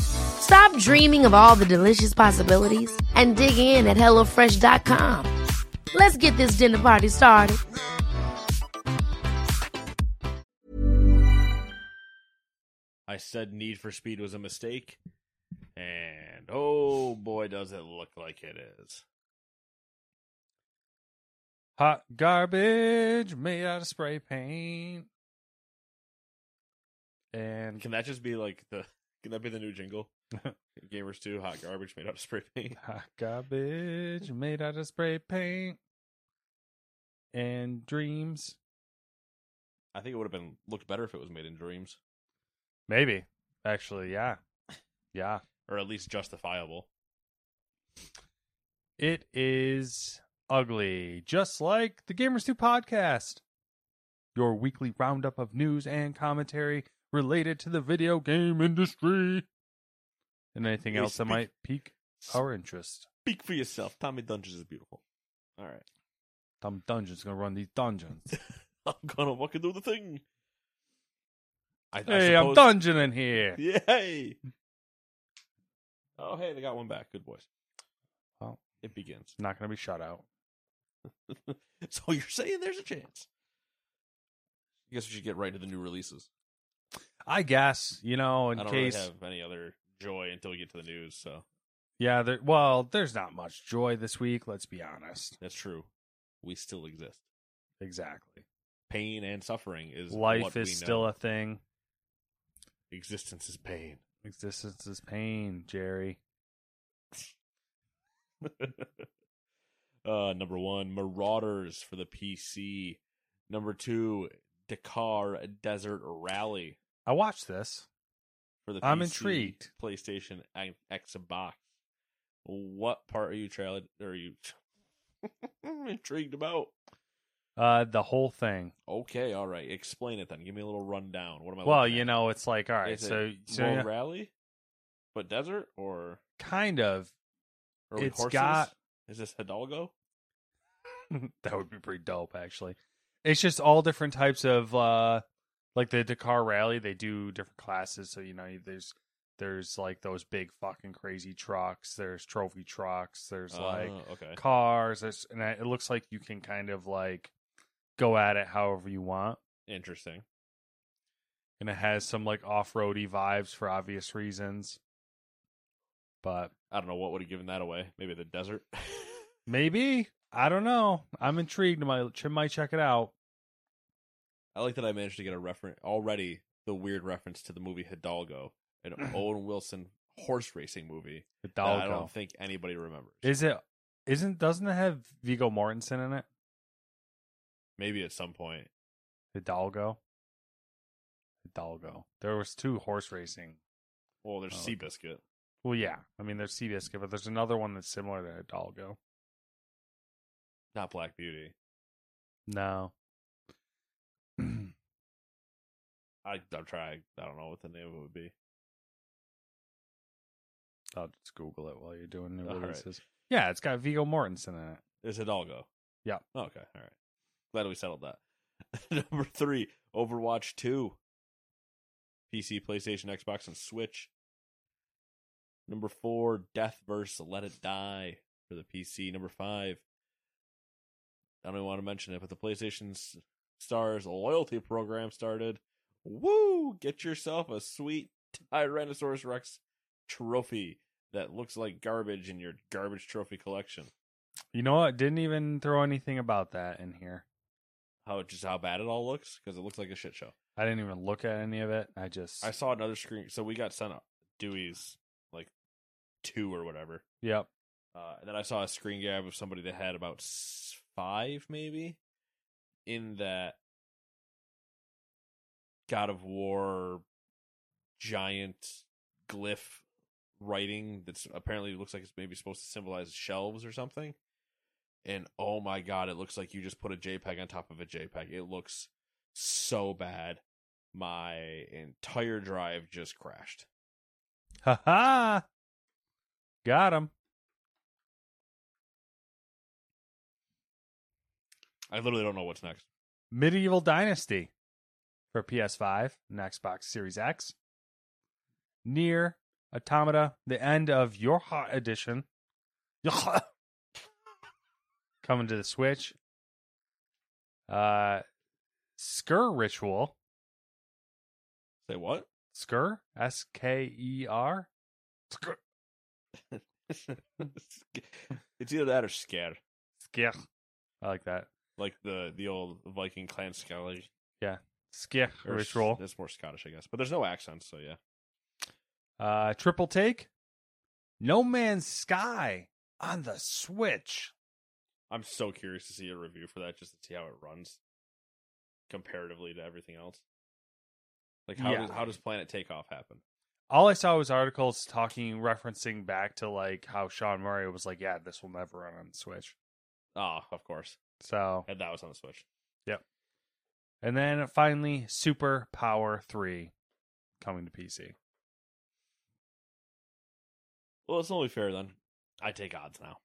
Stop dreaming of all the delicious possibilities and dig in at HelloFresh.com. Let's get this dinner party started. I said Need for Speed was a mistake, and oh boy, does it look like it is. Hot garbage made out of spray paint. And Can that just be like the? Can that be the new jingle? Gamers 2, hot garbage made out of spray paint. hot garbage made out of spray paint. And dreams. I think it would have been looked better if it was made in dreams, Maybe. Actually, yeah. Yeah. or at least justifiable. It is ugly, just like the Gamers 2 podcast. Your weekly roundup of news and commentary related to the video game industry. And anything Hey, else that might pique our interest. Speak for yourself. Tommy Dungeons is beautiful. All right, Tom Dungeon's gonna run these dungeons. I'm gonna fucking do the thing. I, I hey, I'm dungeoning here. Yay! Oh, hey, they got one back. Good boys. Well. it begins. Not gonna be shut out. so you're saying there's a chance? I guess we should get right to the new releases. I guess you know in case. I don't case. really have any other joy until we get to the news. So Yeah, there. Well, there's not much joy this week. Let's be honest. that's true. We still exist. Exactly. Pain and suffering is Life is still know. a thing. existence is pain. Existence is pain, Jerry. uh, number one, Marauders for the PC. Number two, Dakar Desert Rally I watched this. for the I'm PC, intrigued. PlayStation, and Xbox. What part are you trailing? Are you intrigued about? Uh, the whole thing. Okay, all right. Explain it then. Give me a little rundown. What am I? Well, you at? know, it's like all right. Is So, so World yeah, Rally, but desert or kind of. we It's horses? got- Is this Hidalgo? that would be pretty dope, actually. It's just all different types of uh, like the Dakar Rally. They do different classes, so you know, there's there's like those big fucking crazy trucks. There's trophy trucks. There's like Oh, okay. cars. There's, and it looks like you can kind of like go at it however you want. Interesting. And it has some like off roady vibes for obvious reasons. But I don't know what would have given that away. Maybe the desert. maybe I don't know. I'm intrigued. Might might check it out. I like that I managed to get a reference already. The weird reference to the movie Hidalgo, an mm-hmm. Owen Wilson horse racing movie. that I don't think anybody remembers. Is it? Isn't? Doesn't it have Viggo Mortensen in it? Maybe at some point. Hidalgo. Hidalgo. There was two horse racing. Well, there's Oh. Seabiscuit. Well, yeah. I mean, there's Seabiscuit, but there's another one that's similar to Hidalgo. Not Black Beauty. No. I, I'll try. I don't know what the name of it would be. I'll just Google it while you're doing new All releases. Yeah, it's got Viggo Mortensen in it. Is it. It's Hidalgo. Yeah. Okay. All right. Glad we settled that. Number three, Overwatch 2. PC, PlayStation, Xbox, and Switch. Number four, Deathverse Let It Die for the PC. Number five, I don't even want to mention it, but the PlayStation Stars loyalty program started. Woo! Get yourself a sweet Tyrannosaurus Rex trophy that looks like garbage in your garbage trophy collection. You know what? Didn't even throw anything about that in here. how just how bad it all looks because it looks like a shit show. I didn't even look at any of it. I just I saw another screen. So we got sent up Dewey's like two or whatever. Yep. Uh, and then I saw a screen grab of somebody that had about five, maybe, in that God of War giant glyph writing that's apparently looks like it's maybe supposed to symbolize shelves or something. And oh my god, it looks like you just put a JPEG on top of a JPEG. It looks so bad. My entire drive just crashed. Ha ha. Got him. I literally don't know what's next. Medieval Dynasty for PS5 and Xbox Series X. NieR Automata, the end of YoRHa Edition. Coming to the Switch. Uh Skur Ritual. Say what? Skur? S K E R? Skur. it's either that or scare, Skir. I like that. like the the old Viking clan Skelly. Skir Or s- Ritual. That's more Scottish, I guess. But there's no accents, so yeah. Uh, triple take. No Man's Sky on the Switch. I'm so curious to see a review for that just to see how it runs comparatively to everything else. Like how Yeah. does how does Planet Takeoff happen? All I saw was articles talking, referencing back to like how Sean Murray was like, "Yeah, this will never run on the Switch." Ah, of course. So, And that was on the Switch. And then finally, Super Power Three coming to PC. Well, it's only fair then. I take odds now.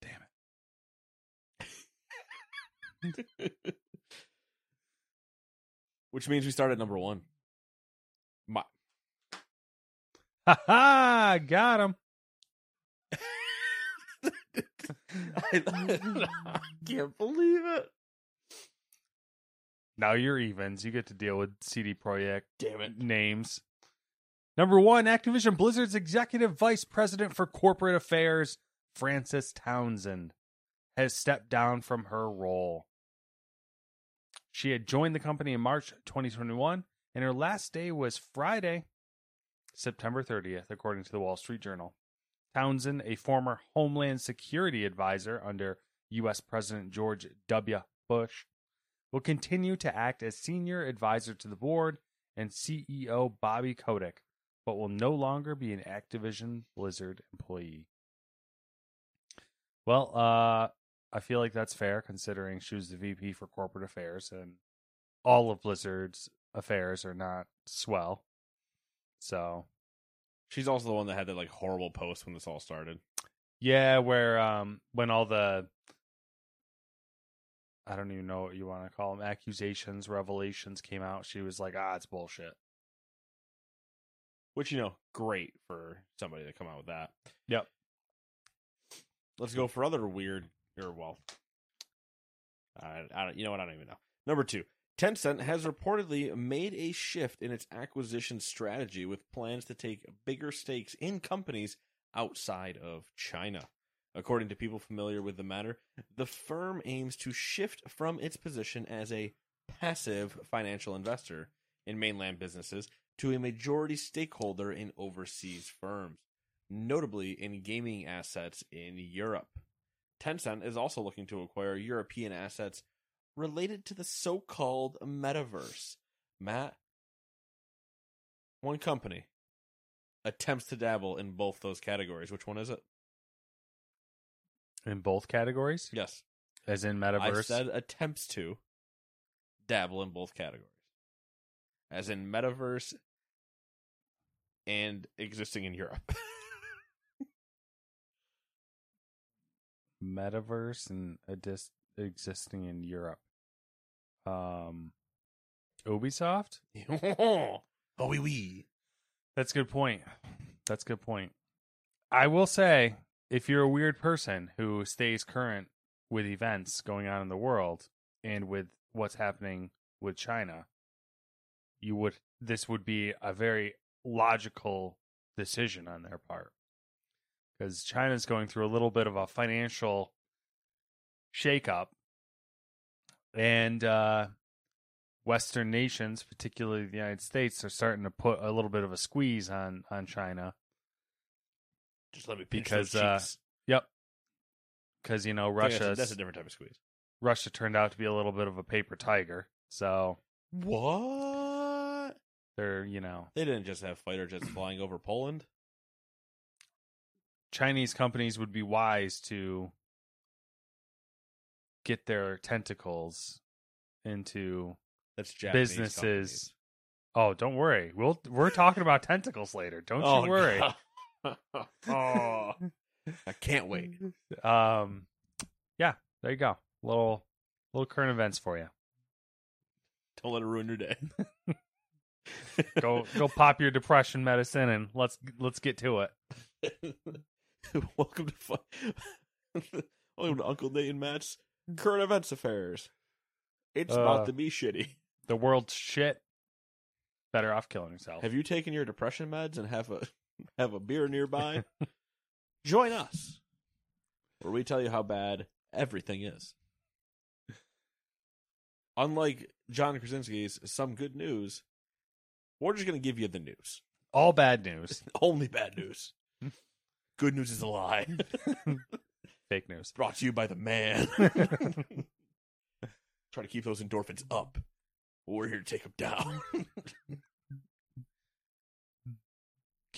Damn it. Which means we start at number one. My, Ha ha! Got him. I, I can't believe it. Now you're evens. You get to deal with CD Projekt Damn it. names. Number one, Activision Blizzard's executive vice president for corporate affairs, Frances Townsend, has stepped down from her role. She had joined the company in March 2021, and her last day was Friday, September 30th, according to the Wall Street Journal. Townsend, a former Homeland Security advisor under U.S. President George W. Bush, will continue to act as senior advisor to the board and CEO Bobby Kotick, but will no longer be an Activision Blizzard employee. Well, uh, I feel like that's fair considering she was the VP for corporate affairs and all of Blizzard's affairs are not swell. So, She's also the one that had that like horrible post when this all started. yeah, where um when all the I don't even know what you want to call them accusations, revelations came out, she was like, "Ah, it's bullshit." Which you know, great for somebody to come out with that. Yep. Let's go for other weird or well, I, I don't. You know what? I don't even know. Number two, Tencent has reportedly made a shift in its acquisition strategy with plans to take bigger stakes in companies outside of China. According to people familiar with the matter, the firm aims to shift from its position as a passive financial investor in mainland businesses to a majority stakeholder in overseas firms, notably in gaming assets in Europe. Tencent is also looking to acquire European assets related to the so called metaverse. Matt, one company attempts to dabble in both those categories. Which one is it? In both categories, Yes. as in metaverse? I said attempts to dabble in both categories. As in metaverse and existing in Europe. metaverse and adis- existing in Europe. Um, Ubisoft. oh, wee wee. That's a good point. That's a good point. I will say, if you're a weird person who stays current with events going on in the world and with what's happening with China, you would this would be a very logical decision on their part because China's going through a little bit of a financial shakeup and uh, Western nations, particularly the United States, are starting to put a little bit of a squeeze on on China. Just let me pinch Because, those uh, cheeks. Yep, because you know think that's a- Russia That's a different type of squeeze. Russia turned out to be a little bit of a paper tiger, so What? they're you know They didn't just have fighter jets flying over Poland. Chinese companies would be wise to get their tentacles into That's Japanese businesses. Oh, don't worry. We'll we're talking about tentacles later. Don't companies. you worry. God. Oh, I can't wait. Um, yeah, there you go. Little little current events for you. Don't let it ruin your day. Go go pop your depression medicine and let's let's get to it. Welcome to fun. Welcome to Uncle Nate and Matt's current events affairs. It's Uh, about to be shitty. The world's shit. Better off killing yourself. Have you taken your depression meds and have a have a beer nearby? Join us, where we tell you how bad everything is. Unlike John Krasinski's "Some Good News," we're just going to give you the news. All bad news. Only bad news. Good news is a lie. Fake news. Brought to you by the man. Try to keep those endorphins up. We're here to take them down.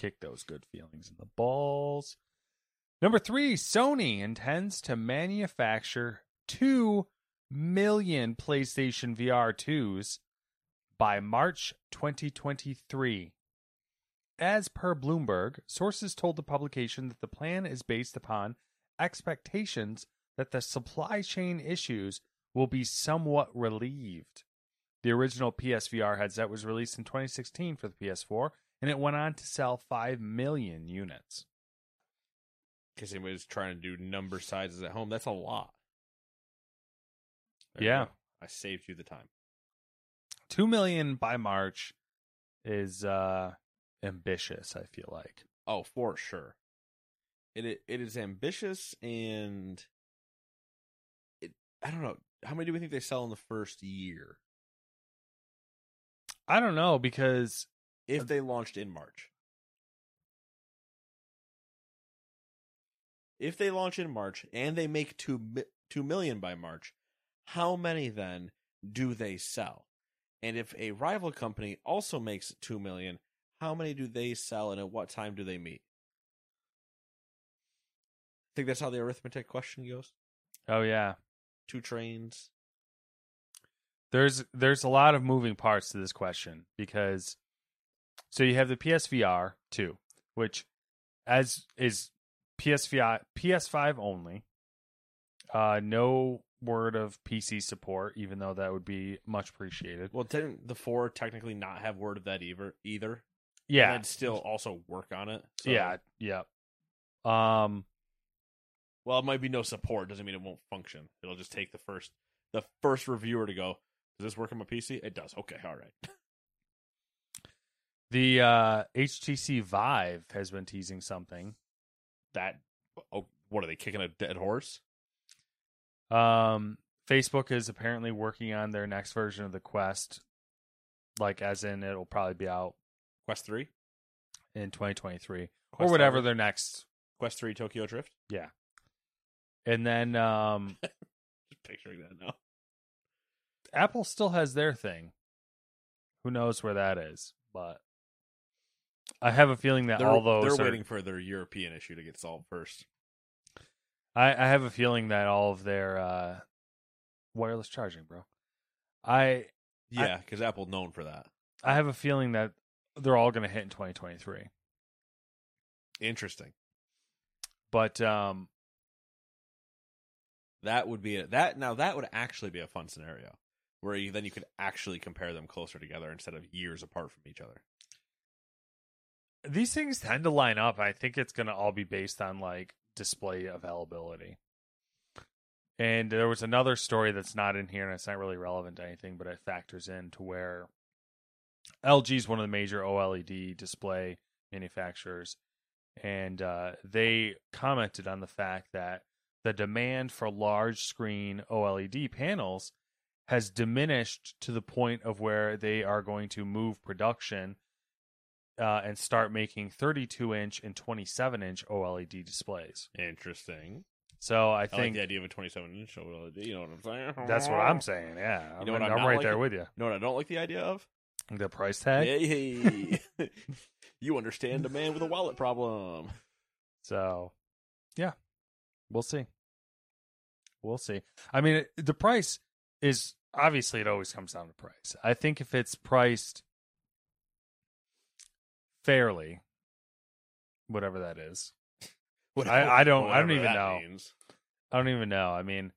Kick those good feelings in the balls. Number three, Sony intends to manufacture 2 million PlayStation VR 2s by March 2023. As per Bloomberg, sources told the publication that the plan is based upon expectations that the supply chain issues will be somewhat relieved. The original PSVR headset was released in 2016 for the PS4 and it went on to sell 5 million units. In case anybody's trying to do number sizes at home, that's a lot. There Yeah. I saved you the time. 2 million by March is uh ambitious, I feel like. Oh, for sure. It i- it is ambitious and it I don't know. How many do we think they sell in the first year? I don't know because If uh, they launched in March. If they launch in March and they make 2 2 million by March, how many then do they sell? And if a rival company also makes 2 million, how many do they sell and at what time do they meet? I think that's how the arithmetic question goes. oh yeah, Two trains. there's there's a lot of moving parts to this question because so you have the PSVR 2, which as is PSVR PS5 only. Uh no word of PC support even though that would be much appreciated. Well, didn't the four technically not have word of that either? Either. Yeah. And still also work on it. So- Yeah, yeah. Um Well, it might be no support. Doesn't mean it won't function. It'll just take the first the first reviewer to go. Does this work on my PC? It does. Okay, all right. the uh HTC Vive has been teasing something. That. Oh, what are they kicking a dead horse? Um, Facebook is apparently working on their next version of the Quest, like as in it'll probably be out Quest three. in 2023 or whatever their next. Quest three Tokyo Drift. Yeah, and then um, Just picturing that now. Apple still has their thing. Who knows where that is? But I have a feeling that They're, all those they're are, waiting for their European issue to get solved first. I, I have a feeling that all of their uh, wireless charging, bro. I Yeah, because Apple known for that. I have a feeling that they're all going to hit in 2023. Interesting. But um, That would be a, that. Now that would actually be a fun scenario where you, then you could actually compare them closer together instead of years apart from each other. These things tend to line up. I think it's going to all be based on like display availability. And there was another story that's not in here, and it's not really relevant to anything, but it factors in to where LG is one of the major OLED display manufacturers, and uh, they commented on the fact that the demand for large screen OLED panels has diminished to the point of where they are going to move production uh, and start making 32 inch and 27 inch OLED displays. Interesting. So I I like think the idea of a 27 inch OLED. You know what I'm saying? that's what I'm saying. Yeah, You know what I'm, I'm I'm not right liking? there with you. You know what I don't like the idea of? The price tag. Hey, hey. you understand a man with a wallet problem. So, yeah, we'll see. We'll see. I mean, the price is obviously it always comes down to price. I think if it's priced fairly, whatever that is, I- I don't- I don't even know. means. I don't even know. I mean,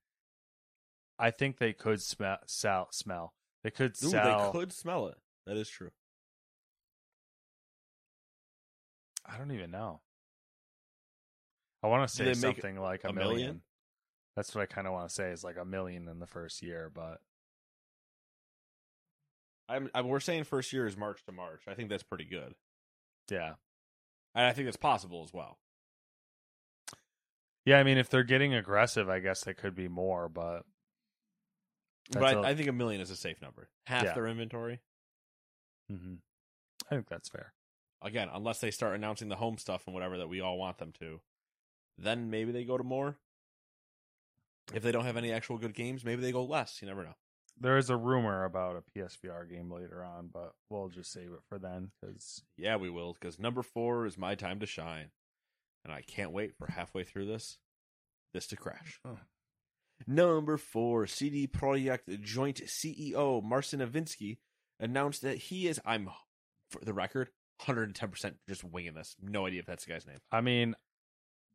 I think they could smell, sell, smell. They could Ooh, sell. they could smell it. That is true. I don't even know. I want to say something like a, a million. million? That's what I kind of want to say is like a million in the first year, but I'm, I, we're saying first year is March to March. I think that's pretty good. Yeah. And I think that's possible as well. Yeah, I mean, if they're getting aggressive, I guess they could be more, but But I, a- I think a million is a safe number. Half Yeah. their inventory. mhm. I think that's fair. Again, unless they start announcing the home stuff and whatever that we all want them to, then maybe they go to more. If they don't have any actual good games, maybe they go less. You never know. There is a rumor about a PSVR game later on, but we'll just save it for then because Yeah, we will, because number four is my time to shine. And I can't wait for halfway through this, this to crash. Oh. Number four, CD Projekt joint CEO Marcin Iwiński announced that he is, I'm, for the record, 110% just winging this. No idea if that's the guy's name. I mean,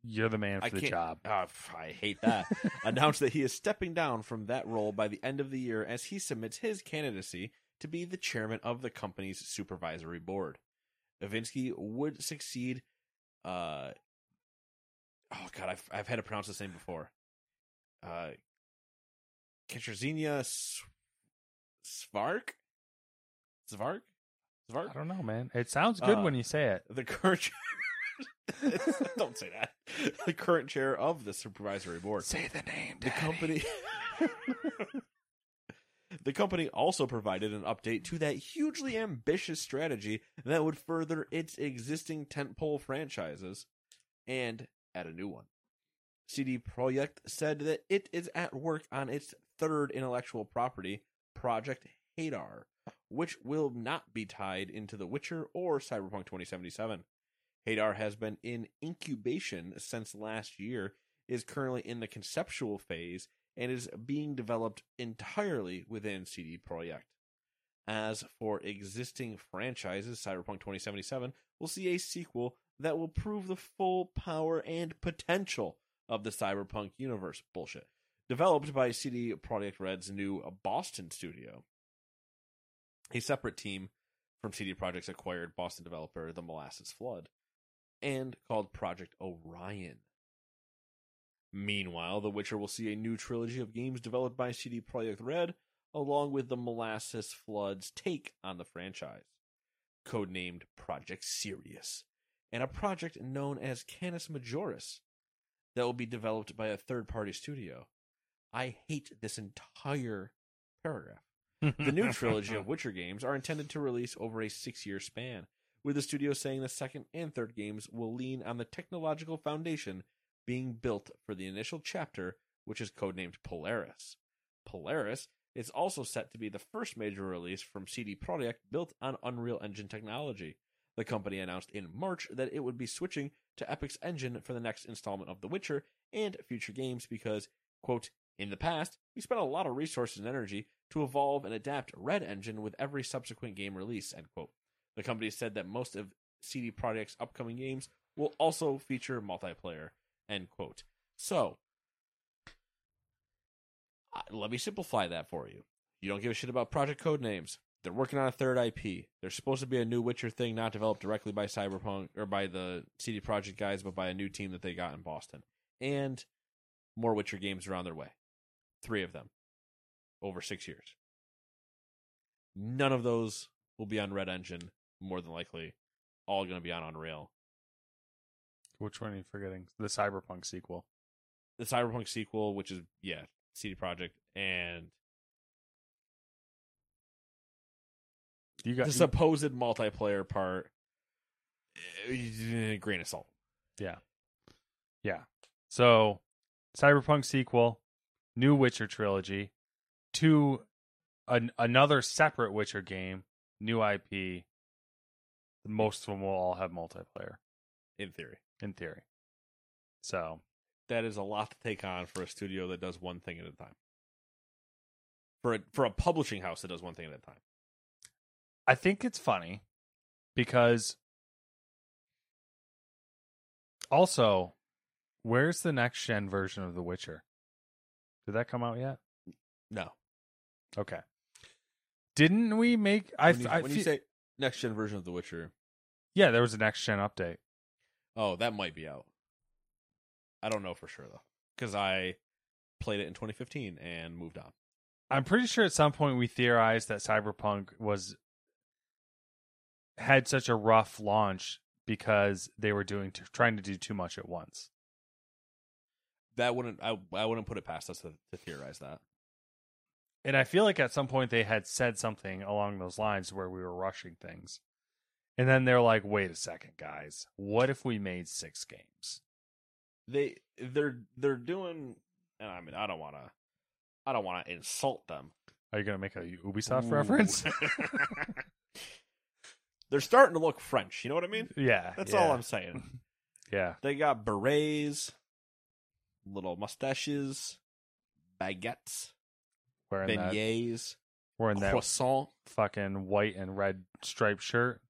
you're the man for I the can't- job. Pff, I hate that. announced that he is stepping down from that role by the end of the year as he submits his candidacy to be the chairman of the company's supervisory board. Iwiński would succeed. Uh, oh God, I've I've had to pronounce this name before. Uh, Katarzyna S- Svark, Svark, I don't know, man. It sounds good Uh, when you say it. The current. Don't say that. The current chair of the supervisory board. Say the name. The company The company also provided an update to that hugely ambitious strategy that would further its existing tentpole franchises and add a new one. CD Projekt said that it is at work on its third intellectual property, Project Hadar, which will not be tied into The Witcher or Cyberpunk 2077. Hadar has been in incubation since last year, is currently in the conceptual phase, and is being developed entirely within CD Projekt. As for existing franchises, Cyberpunk 2077 will see a sequel that will prove the full power and potential of the Cyberpunk universe. Bullshit. Developed by CD Projekt Red's new Boston studio. A separate team from CD Projekt's acquired Boston developer, The Molasses Flood, and called Project Orion. Meanwhile, The Witcher will see a new trilogy of games developed by CD Projekt Red, along with the Molasses Flood's take on the franchise, codenamed Project Sirius, and a project known as Canis Majoris that will be developed by a third party studio. I hate this entire paragraph. The new trilogy of Witcher games are intended to release over a six year span, with the studio saying the second and third games will lean on the technological foundation being built for the initial chapter, which is codenamed Polaris. Polaris is also set to be the first major release from CD Projekt built on Unreal Engine technology. The company announced in March that it would be switching to Epic's engine for the next installment of The Witcher and future games because, quote, in the past, we spent a lot of resources and energy to evolve and adapt Red Engine with every subsequent game release, end quote. The company said that most of CD Projekt's upcoming games will also feature multiplayer, end quote. So, let me simplify that for you. You don't give a shit about project code names. They're working on a third IP. There's supposed to be a new Witcher thing, not developed directly by Cyberpunk or by the CD Projekt guys, but by a new team that they got in Boston. And more Witcher games are on their way. Three of them over six years. None of those will be on Red Engine, more than likely. All going to be on Unreal. Which one are you forgetting? The Cyberpunk sequel. The Cyberpunk sequel, which is, yeah, CD Projekt, and You got the supposed multiplayer part, eh, grain of salt. Yeah. Yeah. So, Cyberpunk sequel, new Witcher trilogy, two an, another separate Witcher game, new IP. Most of them will all have multiplayer In theory, in theory. So, that is a lot to take on for a studio that does one thing at a time. For a, for a publishing house that does one thing at a time. I think it's funny because also, where's the next gen version of The Witcher? Did that come out yet? No, Okay. Didn't we make? I, when you, I when you say next gen version of The Witcher, yeah, there was a next gen update. oh, that might be out. I don't know for sure though, because I played it in 2015 and moved on. I'm pretty sure at some point we theorized that Cyberpunk was had such a rough launch because they were doing t- trying to do too much at once. That wouldn't I I wouldn't put it past us to, to theorize that. And I feel like at some point they had said something along those lines where we were rushing things. And then they're like, "Wait a second, guys. What if we made 6 games?" They they're they're doing, and I mean I don't want to I don't want to insult them. Are you going to make a Ubisoft Ooh. reference? they're starting to look French. You know what I mean? yeah. That's yeah, all I'm saying. Yeah. They got berets, little mustaches, baguettes, Wearing that beignets, wearing that croissant. fucking white and red striped shirt.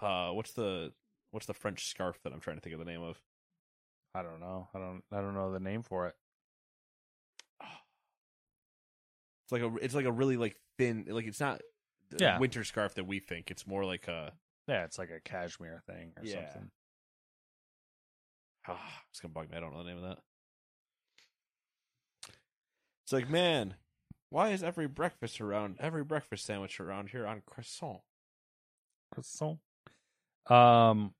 Uh, what's the what's the French scarf that I'm trying to think of the name of? I don't know. I don't I don't know the name for it. It's like a it's like a really like thin like it's not the Yeah. winter scarf that we think. It's more like a Yeah, it's like a cashmere thing or Yeah. something. ah, it's gonna bug me. I don't know the name of that. It's like man, why is every breakfast around every breakfast sandwich around here on croissant? So, um,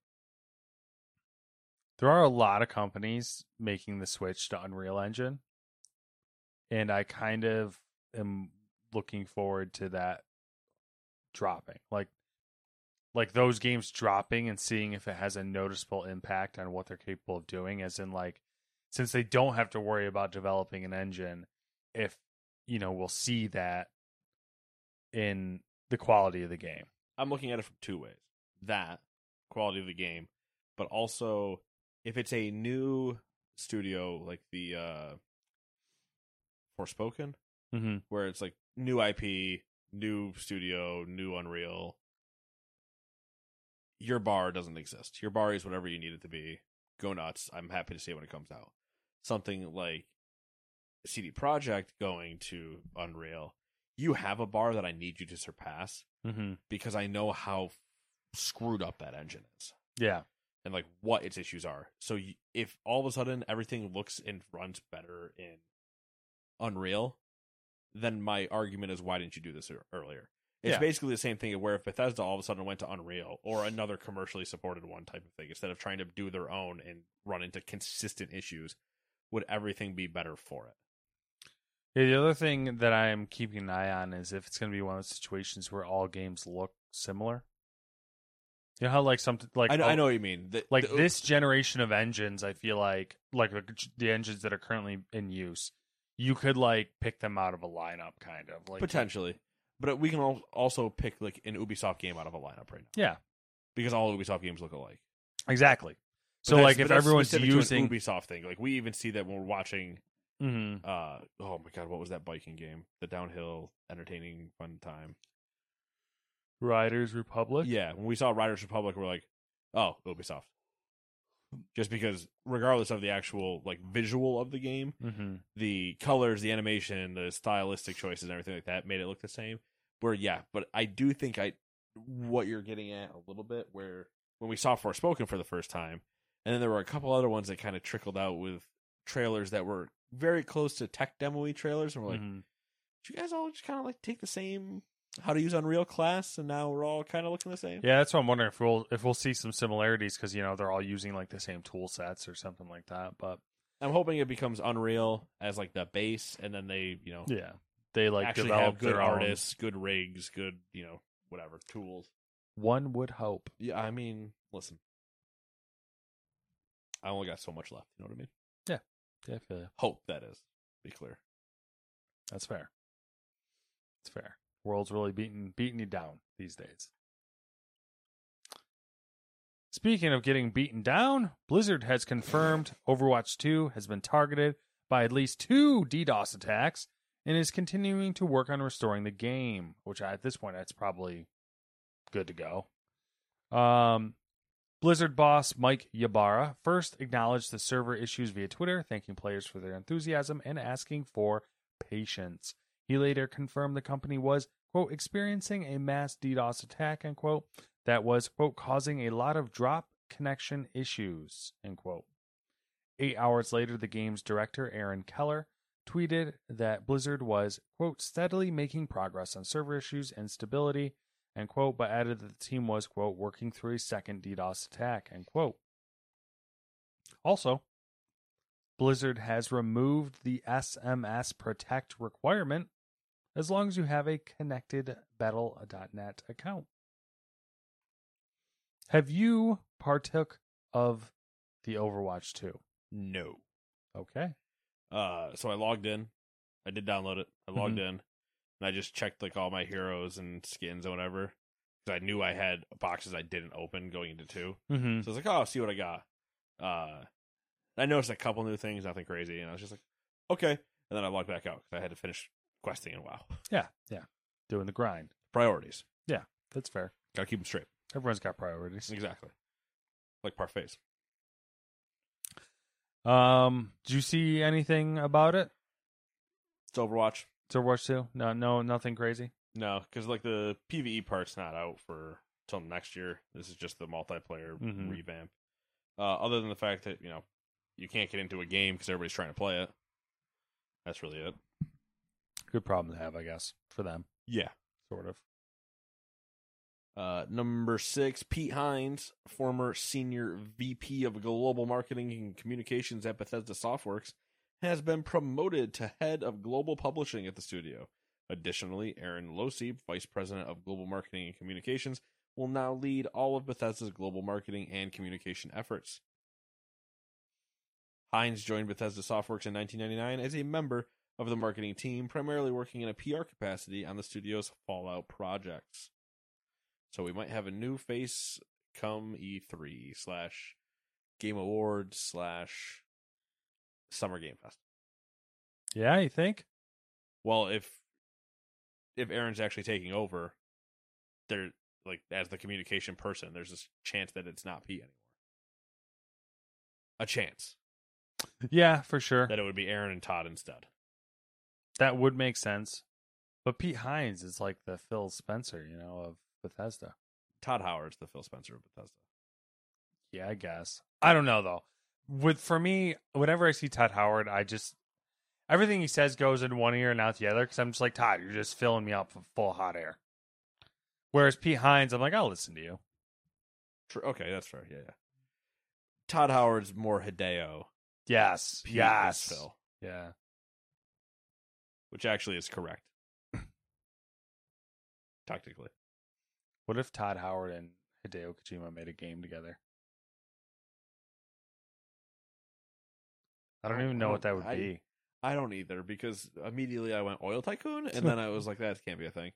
there are a lot of companies making the switch to Unreal Engine, and I kind of am looking forward to that dropping. Like, like those games dropping and seeing if it has a noticeable impact on what they're capable of doing. As in, like, since they don't have to worry about developing an engine, if you know, we'll see that in the quality of the game. I'm looking at it from two ways. That quality of the game, but also if it's a new studio like the uh Forspoken, Mm-hmm. where it's like new IP, new studio, new Unreal. Your bar doesn't exist. Your bar is whatever you need it to be. Go nuts. I'm happy to see it when it comes out. Something like CD Projekt going to Unreal. You have a bar that I need you to surpass Mm-hmm. because I know how screwed up that engine is Yeah. and like what its issues are. So if all of a sudden everything looks and runs better in Unreal, then my argument is why didn't you do this earlier? It's Yeah. basically the same thing where if Bethesda all of a sudden went to Unreal or another commercially supported one type of thing instead of trying to do their own and run into consistent issues, would everything be better for it? Yeah, the other thing that I am keeping an eye on is if it's going to be one of those situations where all games look similar. You know how like something like I, know, oh, I know what you mean. The- like the- this generation of engines, I feel like like the, the engines that are currently in use, you could like pick them out of a lineup, kind of like potentially, but we can also pick like an Ubisoft game out of a lineup right now Yeah, because all Ubisoft games look alike. exactly. But So like if everyone's using, Ubisoft thing, like we even see that when we're watching. Mhm. uh Oh my god, what was that biking game? The downhill, entertaining, fun time. Riders Republic. Yeah, when we saw Riders Republic, we're like, oh, Ubisoft. Just because, regardless of the actual like visual of the game, Mm-hmm. the colors, the animation, the stylistic choices, and everything like that made it look the same. Where yeah, but I do think I what you're getting at a little bit where when we saw Forspoken for the first time, and then there were a couple other ones that kind of trickled out with trailers that were very close to tech demo trailers, and we're like, Mhm. did you guys all just kind of like take the same how to use Unreal class, and now we're all kind of looking the same? Yeah, that's what I'm wondering if we'll if we'll see some similarities because you know they're all using like the same tool sets or something like that. But I'm hoping it becomes Unreal as like the base, and then they, you know, yeah, they like actually develop have good their own- artists, good rigs, good you know whatever tools. One would hope. Yeah, I mean, listen, I only got so much left. You know what I mean? Yeah, I feel you. Hope that is. Be clear. That's fair. It's fair. World's really beating beating you down these days. Speaking of getting beaten down, Blizzard has confirmed Overwatch 2 has been targeted by at least two DDoS attacks and is continuing to work on restoring the game, which at this point that's probably good to go. Um, Blizzard boss Mike Ybarra first acknowledged the server issues via Twitter, thanking players for their enthusiasm and asking for patience. He later confirmed the company was, quote, experiencing a mass DDoS attack, end quote, that was, quote, causing a lot of drop connection issues, end quote. Eight hours later, the game's director, Aaron Keller, tweeted that Blizzard was, quote, steadily making progress on server issues and stability, end quote, but added that the team was, quote, working through a second DDoS attack, end quote. Also, Blizzard has removed the SMS Protect requirement as long as you have a connected Battle.net account. Have you partook of the Overwatch 2? No. Okay. Uh, so I logged in. I did download it. I logged Mhm. in, and I just checked like all my heroes and skins and whatever because I knew I had boxes I didn't open going into two. Mm-hmm. So I was like, oh, I'll see what I got. Uh, I noticed a couple new things, nothing crazy, and I was just like, okay. And then I logged back out because I had to finish questing in WoW. Yeah, yeah. Doing the grind. Priorities. Yeah, that's fair. Gotta keep them straight. Everyone's got priorities. Exactly. Like parfaits. Um, did you see anything about it? It's Overwatch. It's Overwatch 2? No, no, nothing crazy. No, because like the PVE part's not out for till next year. This is just the multiplayer Mhm. revamp. Uh, other than the fact that you know you can't get into a game because everybody's trying to play it. That's really it. Good problem to have, I guess, for them, Yeah. sort of. Uh, number six, Pete Hines, former senior VP of Global Marketing and Communications at Bethesda Softworks, has been promoted to head of global publishing at the studio. Additionally, Erin Losi, vice president of global marketing and communications, will now lead all of Bethesda's global marketing and communication efforts. Hines joined Bethesda Softworks in 1999 as a member of the marketing team, primarily working in a PR capacity on the studio's Fallout projects. So we might have a new face come E3 slash Game Awards slash Summer Game Fest. Yeah, you think? Well, if if Erin's actually taking over, there like as the communication person, there's this chance that it's not Pete anymore. A chance Yeah, for sure. that it would be Erin and Todd instead. That would make sense. But Pete Hines is like the Phil Spencer, you know, of Bethesda. Todd Howard's the Phil Spencer of Bethesda. Yeah, I guess. I don't know though. With for me, whenever I see Todd Howard, I just everything he says goes in one ear and out the other because I'm just like Todd, you're just filling me up with full hot air. Whereas Pete Hines, I'm like, I'll listen to you. True. Okay, that's fair. Yeah, yeah. Todd Howard's more Hideo. Yes, Pete yes, Phil, yeah. which actually is correct. Technically. What if Todd Howard and Hideo Kojima made a game together? I don't even know what that would I- be. I don't either because immediately I went oil tycoon, and then I was like, that can't be a thing.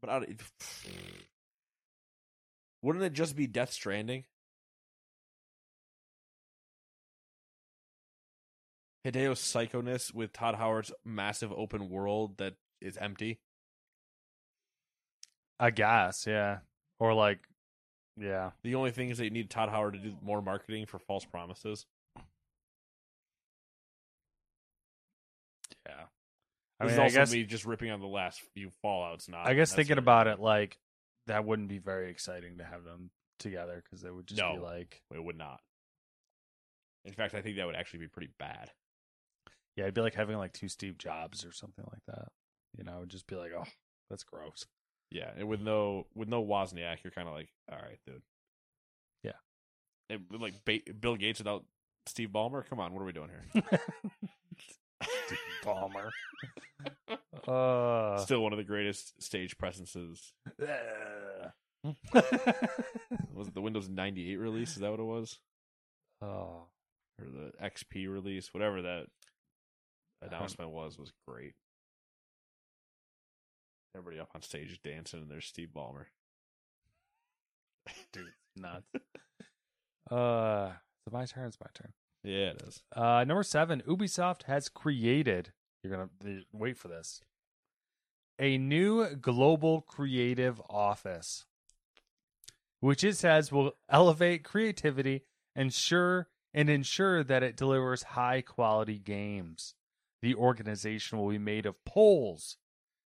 But I, don't- wouldn't it just be Death Stranding? Hideo's psychoness with Todd Howard's massive open world that is empty. I guess, yeah. Or like, yeah. The only thing is that you need Todd Howard to do more marketing for false promises. Yeah. I I this mean, I also guess me just ripping on the last few Fallout's. Not. I guess thinking about it, like that wouldn't be very exciting to have them together because it would just be No. like, it would not. In fact, I think that would actually be pretty bad. yeah, it'd be like having like two Steve Jobs or something like that. You know, it'd just be like, oh, that's gross. Yeah, and with no with no Wozniak, you're kind of like, all right, dude. Yeah. And like ba- Bill Gates without Steve Ballmer. Come on, what are we doing here? Palmer. Uh, Still one of the greatest stage presences. Was it the Windows 98 release? Is that what it was? oh, Or the XP release? Whatever that announcement was, was great. Everybody up on stage dancing, and there's Steve Ballmer. dude, nuts. uh, it's my turn. It's my turn. Yeah, it is. Uh, number seven, Ubisoft has created. You're gonna th- wait for this. A new global creative office, which it says will elevate creativity, and ensure and ensure that it delivers high quality games. The organization will be made of Poles,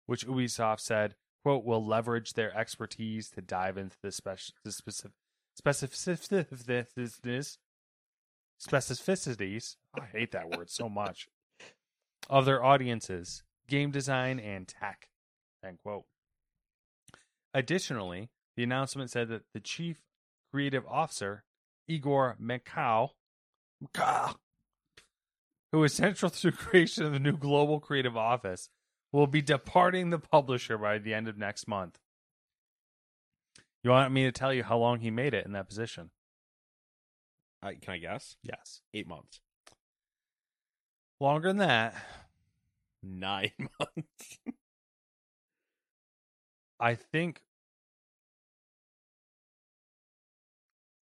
which Ubisoft said, "quote will leverage their expertise to dive into the special the specific specificities specificities. I hate that word so much of their audiences, game design, and tech. End quote. Additionally, the announcement said that the chief creative officer, Igor Manceau, who is central to the creation of the new global creative office, will be departing the publisher by the end of next month. You want me to tell you how long he made it in that position? I, can I guess? Yes. Eight months. Longer than that. Nine months. I think.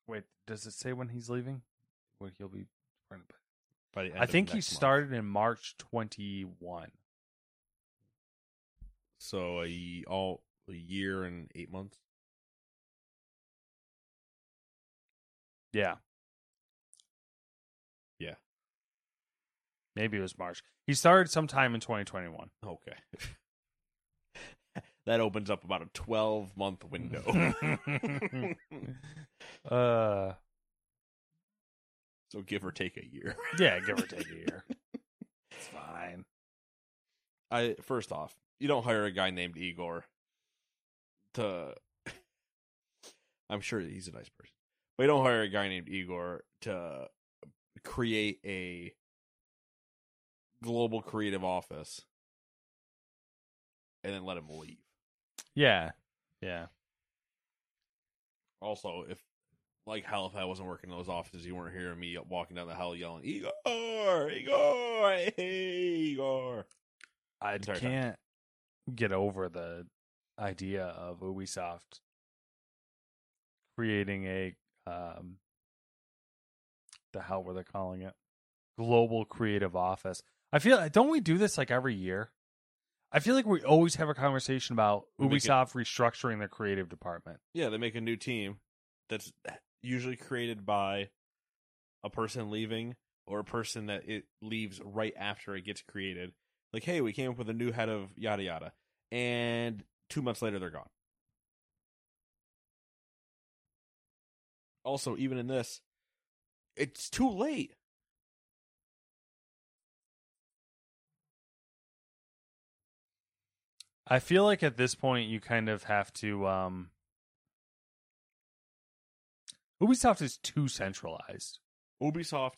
Wait, does it say when he's leaving? When he'll be? By the end I think he month. started in March twenty one. So a all a year and eight months. Yeah. Yeah. Maybe it was March. He started sometime in twenty twenty one. Okay. that opens up about a twelve month window. uh, so give or take a year. yeah, give or take a year. it's fine. I first off, you don't hire a guy named Igor to. I'm sure he's a nice person, but you don't hire a guy named Igor to create a global creative office and then let him leave. Yeah, yeah. Also, if like hell, if I wasn't working in those offices, you weren't hearing me walking down the hall yelling, "Igor, Igor, hey, Igor." I can't get over the idea of Ubisoft creating a um the hell were they calling it? Global creative office. I feel don't we do this like every year? I feel like we always have a conversation about We it- Ubisoft restructuring their creative department. Yeah, they make a new team that's usually created by a person leaving or a person that it leaves right after it gets created. Like, hey, we came up with a new head of yada yada, and two months later they're gone. Also, even in this, it's too late. I feel like at this point you kind of have to um Ubisoft is too centralized. Ubisoft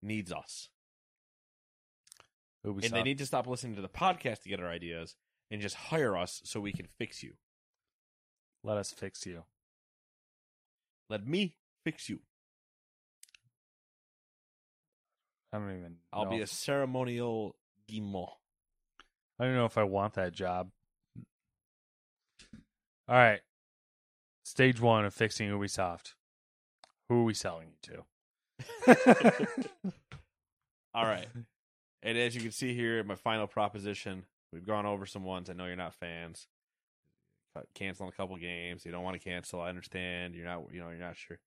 needs us. Ubisoft. And they need to stop listening to the podcast to get our ideas and just hire us so we can fix you. let us fix you. Let me fix you. I don't even I'll know be a ceremonial guimau. I don't know if I want that job. All right. Stage one of fixing Ubisoft. Who are we selling you to? All right. And as you can see here, my final proposition, we've gone over some ones. I know you're not fans. Canceling a couple games. You don't want to cancel. I understand. You're not, you know, you're not sure.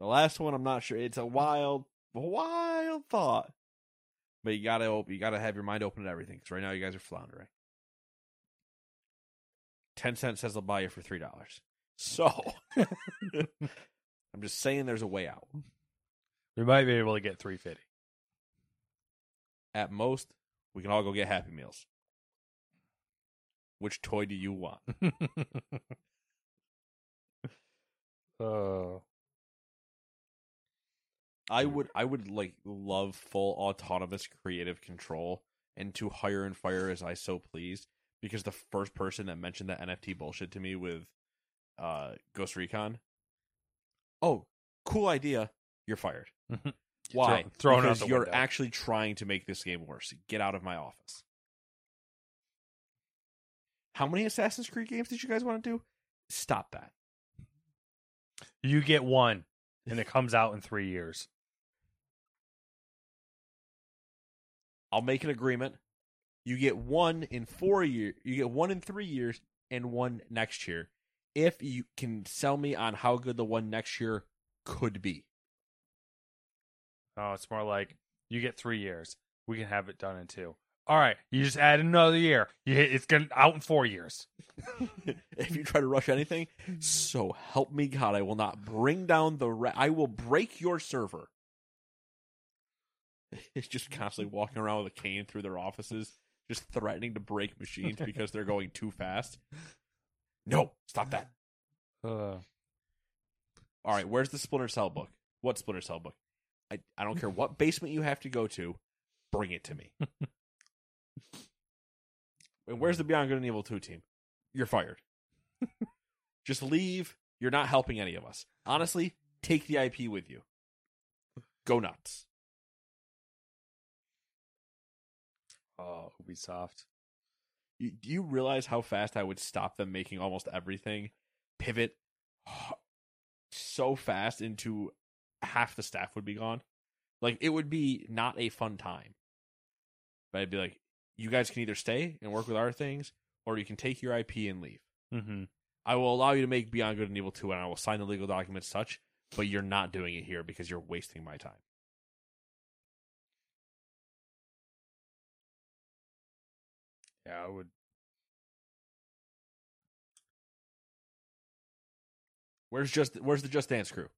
The last one, I'm not sure. It's a wild, wild thought. But you gotta, op- you gotta have your mind open to everything. Because right now, you guys are floundering. Tencent says they'll buy you for three dollars. So, I'm just saying, there's a way out. we might be able to get 350. At most, we can all go get Happy Meals. Which toy do you want? Oh. I would I would like love full autonomous creative control and to hire and fire as I so please. Because the first person that mentioned that NFT bullshit to me with uh, Ghost Recon, oh, cool idea, you're fired. Why? Throw- thrown out because the you're window. actually trying to make this game worse. Get out of my office. How many Assassin's Creed games did you guys want to do? Stop that. You get one, and it comes out in three years. I'll make an agreement. You get one in four years. You get one in three years, and one next year. If you can sell me on how good the one next year could be. Oh, it's more like you get three years. We can have it done in two. All right, you just add another year. You hit, it's gonna out in four years. if you try to rush anything, so help me God, I will not bring down the. Ra- I will break your server. It's just constantly walking around with a cane through their offices, just threatening to break machines because they're going too fast. No, stop that. Uh, All right, where's the Splinter Cell book? What Splinter Cell book? I, I don't care what basement you have to go to, bring it to me. and where's the Beyond Good and Evil 2 team? You're fired. Just leave. You're not helping any of us. Honestly, take the IP with you. Go nuts. oh, Ubisoft. You, do you realize how fast I would stop them making almost everything pivot so fast into half the staff would be gone? Like it would be not a fun time. But I'd be like, you guys can either stay and work with our things, or you can take your IP and leave. Mm-hmm. I will allow you to make Beyond Good and Evil 2 and I will sign the legal documents such, but you're not doing it here because you're wasting my time. Yeah, I would. Where's just where's the Just Dance crew?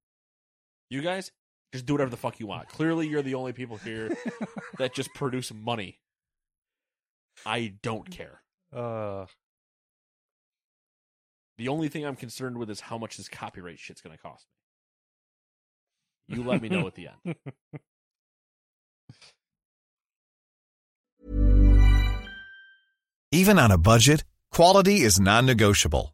You guys just do whatever the fuck you want. Clearly, you're the only people here that just produce money. I don't care. uh, The only thing I'm concerned with is how much this copyright shit's going to cost me. You let me know at the end. Even on a budget, quality is non-negotiable.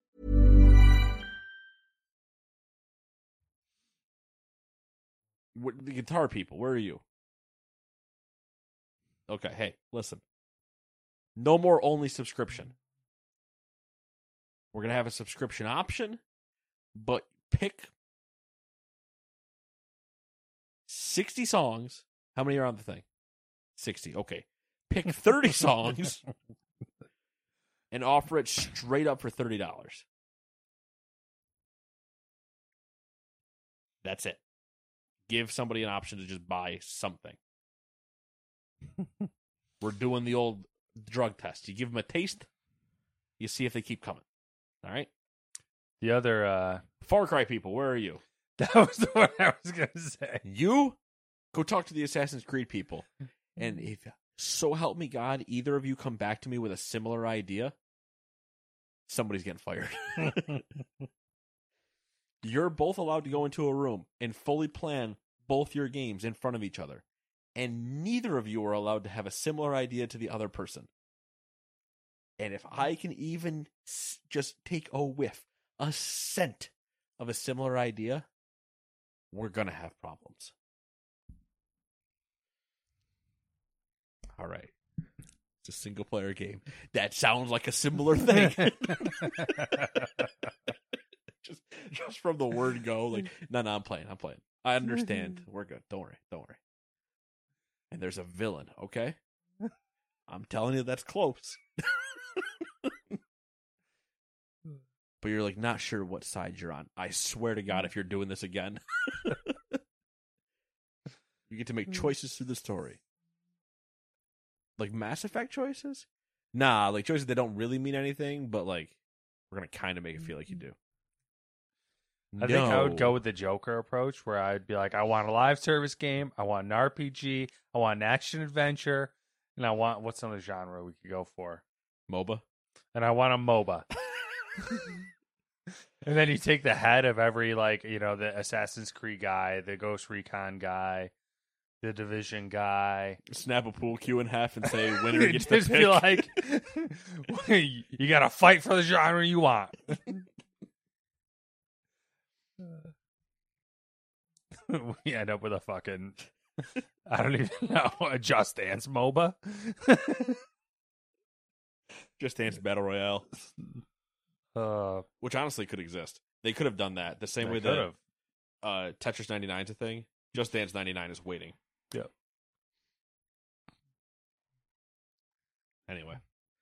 The guitar people, where are you? Okay, hey, listen. No more only subscription. We're going to have a subscription option, but pick 60 songs. How many are on the thing? 60. Okay. Pick 30 songs and offer it straight up for thirty dollars. That's it. Give somebody an option to just buy something. We're doing the old drug test. You give them a taste, you see if they keep coming. All right. The other uh Far Cry people, where are you? that was the one I was gonna say. You go talk to the Assassin's Creed people. And if so help me God, either of you come back to me with a similar idea, somebody's getting fired. You're both allowed to go into a room and fully plan both your games in front of each other. And neither of you are allowed to have a similar idea to the other person. And if I can even just take a whiff, a scent of a similar idea, we're going to have problems. All right. It's a single player game. That sounds like a similar thing. just just from the word go, like, no, no, I'm playing. I'm playing. I understand. Mm-hmm. We're good. Don't worry. Don't worry. And there's a villain, okay? I'm telling you that's close. but you're like not sure what side you're on. I swear to God, mm. if you're doing this again, you get to make mm. choices through the story. Like Mass Effect choices? Nah, like choices that don't really mean anything, but like we're gonna kind of make it feel like you mm-hmm. do. I think I would go with the Joker approach where I'd be like, I want a live service game, I want an RPG, I want an action adventure, and I want what's another genre we could go for? MOBA. And I want a MOBA. and then you take the head of every like, you know, the Assassin's Creed guy, the Ghost Recon guy, the Division guy. Snap a pool cue in half and say winner gets the Just pick. be like you gotta fight for the genre you want. we end up with a fucking I don't even know a Just Dance MOBA. Just Dance Battle Royale, uh, which honestly could exist. They could have done that the same way that have. uh, Tetris 99 is a thing. Just Dance 99 is waiting. Yep. Anyway,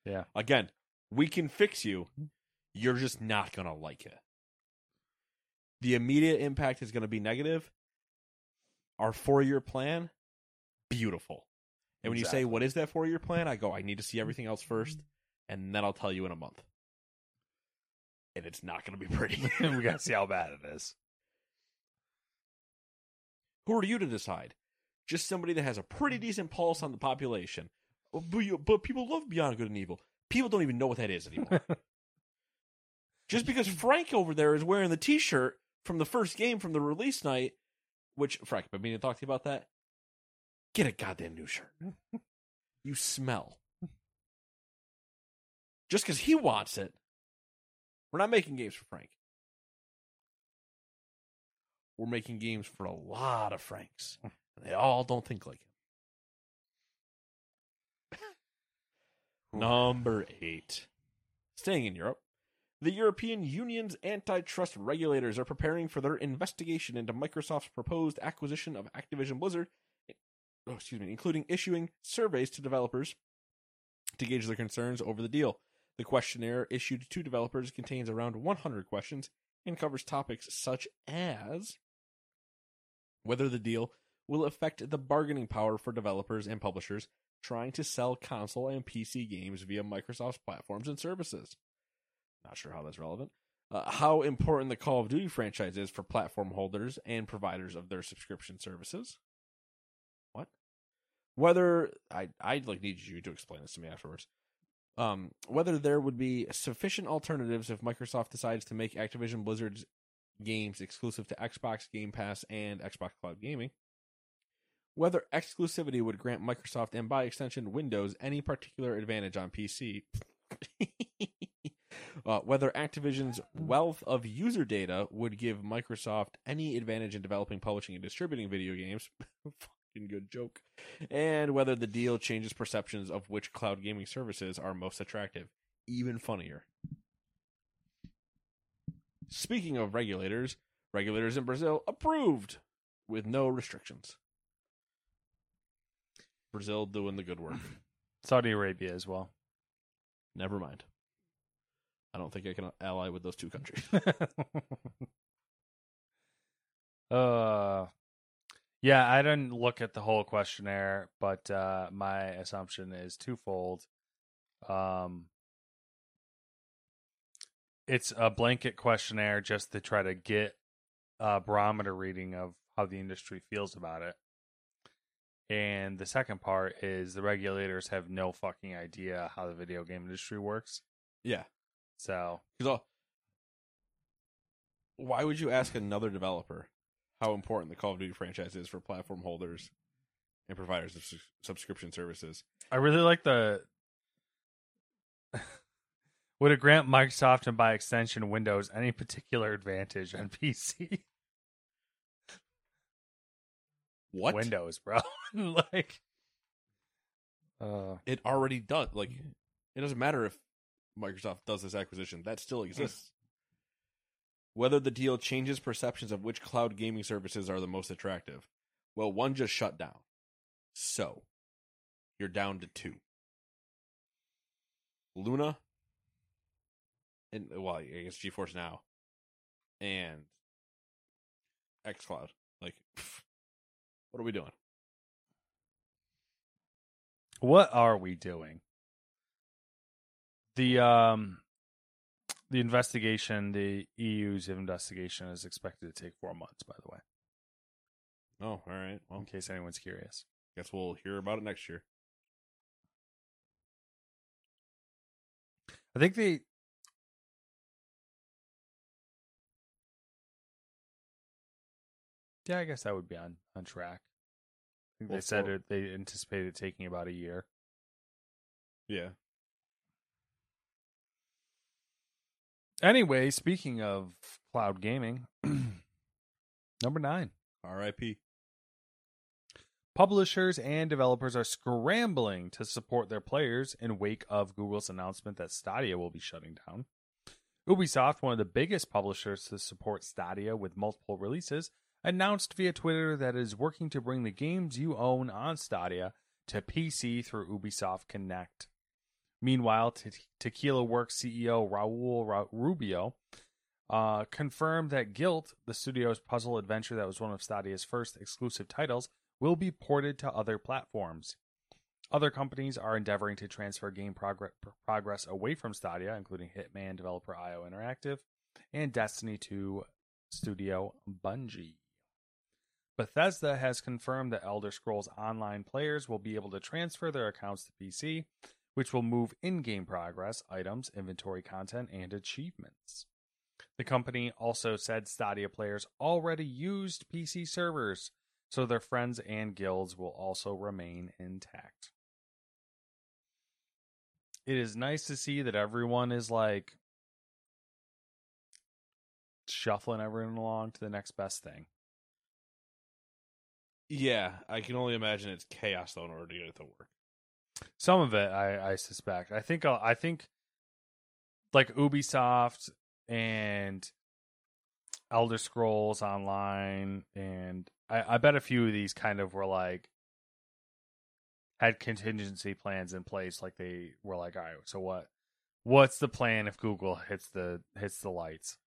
Yeah. again, we can fix you. You're just not going to like it. The immediate impact is going to be negative. Our four year plan, beautiful. And when you say, What is that four year plan? I go, I need to see everything else first, and then I'll tell you in a month. And it's not going to be pretty. we gotta see how bad it is. Who are you to decide? Just somebody that has a pretty decent pulse on the population. But, you, but people love Beyond Good and Evil. People don't even know what that is anymore. Just because Frank over there is wearing the T-shirt from the first game from the release night, which Frank, I've been meaning to talk to you about that. Get a goddamn new shirt. you smell. Just because he wants it, we're not making games for Frank. We're making games for a lot of Franks. And they all don't think like him. Number eight. Staying in Europe, the European Union's antitrust regulators are preparing for their investigation into Microsoft's proposed acquisition of Activision Blizzard, oh, excuse me, including issuing surveys to developers to gauge their concerns over the deal. The questionnaire issued to developers contains around 100 questions and covers topics such as whether the deal will affect the bargaining power for developers and publishers trying to sell console and PC games via Microsoft's platforms and services. Not sure how that's relevant. Uh, how important the Call of Duty franchise is for platform holders and providers of their subscription services. What? Whether I I like need you to explain this to me afterwards. Um, whether there would be sufficient alternatives if Microsoft decides to make Activision Blizzard's games exclusive to Xbox Game Pass and Xbox Cloud Gaming. Whether exclusivity would grant Microsoft and by extension Windows any particular advantage on PC. uh, whether Activision's wealth of user data would give Microsoft any advantage in developing, publishing, and distributing video games. Fucking good joke. And whether the deal changes perceptions of which cloud gaming services are most attractive. Even funnier. Speaking of regulators, regulators in Brazil approved with no restrictions. Brazil doing the good work. Saudi Arabia as well. Never mind. I don't think I can ally with those two countries. uh, yeah, I didn't look at the whole questionnaire, but uh, my assumption is twofold. Um, it's a blanket questionnaire just to try to get a barometer reading of how the industry feels about it. And the second part is the regulators have no fucking idea how the video game industry works. yeah, So, because why would you ask another developer how important the Call of Duty franchise is for platform holders and providers of sus- subscription services? I really like the. Would it grant Microsoft and by extension Windows any particular advantage on PC? What Windows, bro. like, uh, it already does. Like, it doesn't matter if Microsoft does this acquisition; that still exists. Whether the deal changes perceptions of which cloud gaming services are the most attractive, well, one just shut down, so you're down to two. Luna, and well, I guess GeForce Now, and XCloud. Like, pff, what are we doing? what are we doing? The um, the investigation, the EU's investigation, is expected to take four months. By the way, Oh, all right. Well, in case anyone's curious. guess we'll hear about it next year. I think the Yeah, I guess that would be on on track. I think Well, they said for- it, they anticipated it taking about a year. Yeah. Anyway, speaking of cloud gaming, number nine. R.I.P. Publishers and developers are scrambling to support their players in wake of Google's announcement that Stadia will be shutting down. Ubisoft, one of the biggest publishers to support Stadia with multiple releases, announced via Twitter that it is working to bring the games you own on Stadia to PC through Ubisoft Connect. Meanwhile, Te- Tequila Works CEO Raul Ra- Rubio uh, confirmed that Gylt, the studio's puzzle adventure that was one of Stadia's first exclusive titles, will be ported to other platforms. Other companies are endeavoring to transfer game progress, progress away from Stadia, including Hitman developer IO Interactive and Destiny 2 studio Bungie. Bethesda has confirmed that Elder Scrolls Online players will be able to transfer their accounts to PC, which will move in game progress, items, inventory content, and achievements. The company also said Stadia players already used PC servers, so their friends and guilds will also remain intact. It is nice to see that everyone is like shuffling everyone along to the next best thing. Yeah, I can only imagine it's chaos though in order to get it to work. Some of it, I, I suspect. I think. uh, I think, like Ubisoft and Elder Scrolls Online, and I, I bet a few of these kind of were like had contingency plans in place. Like they were like, all right, so what? What's the plan if Google hits the hits the lights?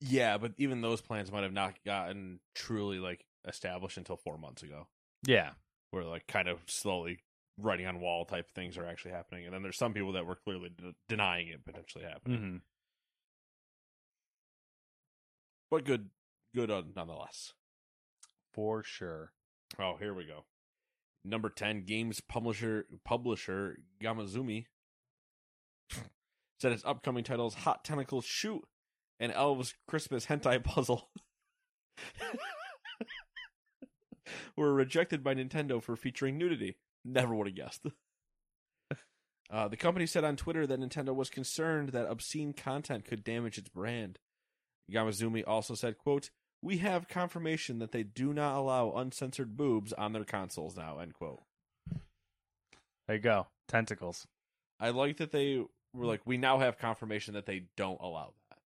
Yeah, but even those plans might have not gotten truly like established until four months ago, Yeah, where like kind of slowly writing on wall type things are actually happening, and then there's some people that were clearly de- denying it potentially happening. hmm But good, good uh, nonetheless. for sure. Oh, here we go. Number ten, games publisher publisher Gamuzumi said its upcoming titles Hot Tentacles Shoot and Elves Christmas Hentai Puzzle were rejected by Nintendo for featuring nudity. Never would have guessed. Uh, the company said on Twitter that Nintendo was concerned that obscene content could damage its brand. Gamuzumi also said, quote, We have confirmation that they do not allow uncensored boobs on their consoles now, end quote. There you go. Tentacles. I like that they were like, we now have confirmation that they don't allow that.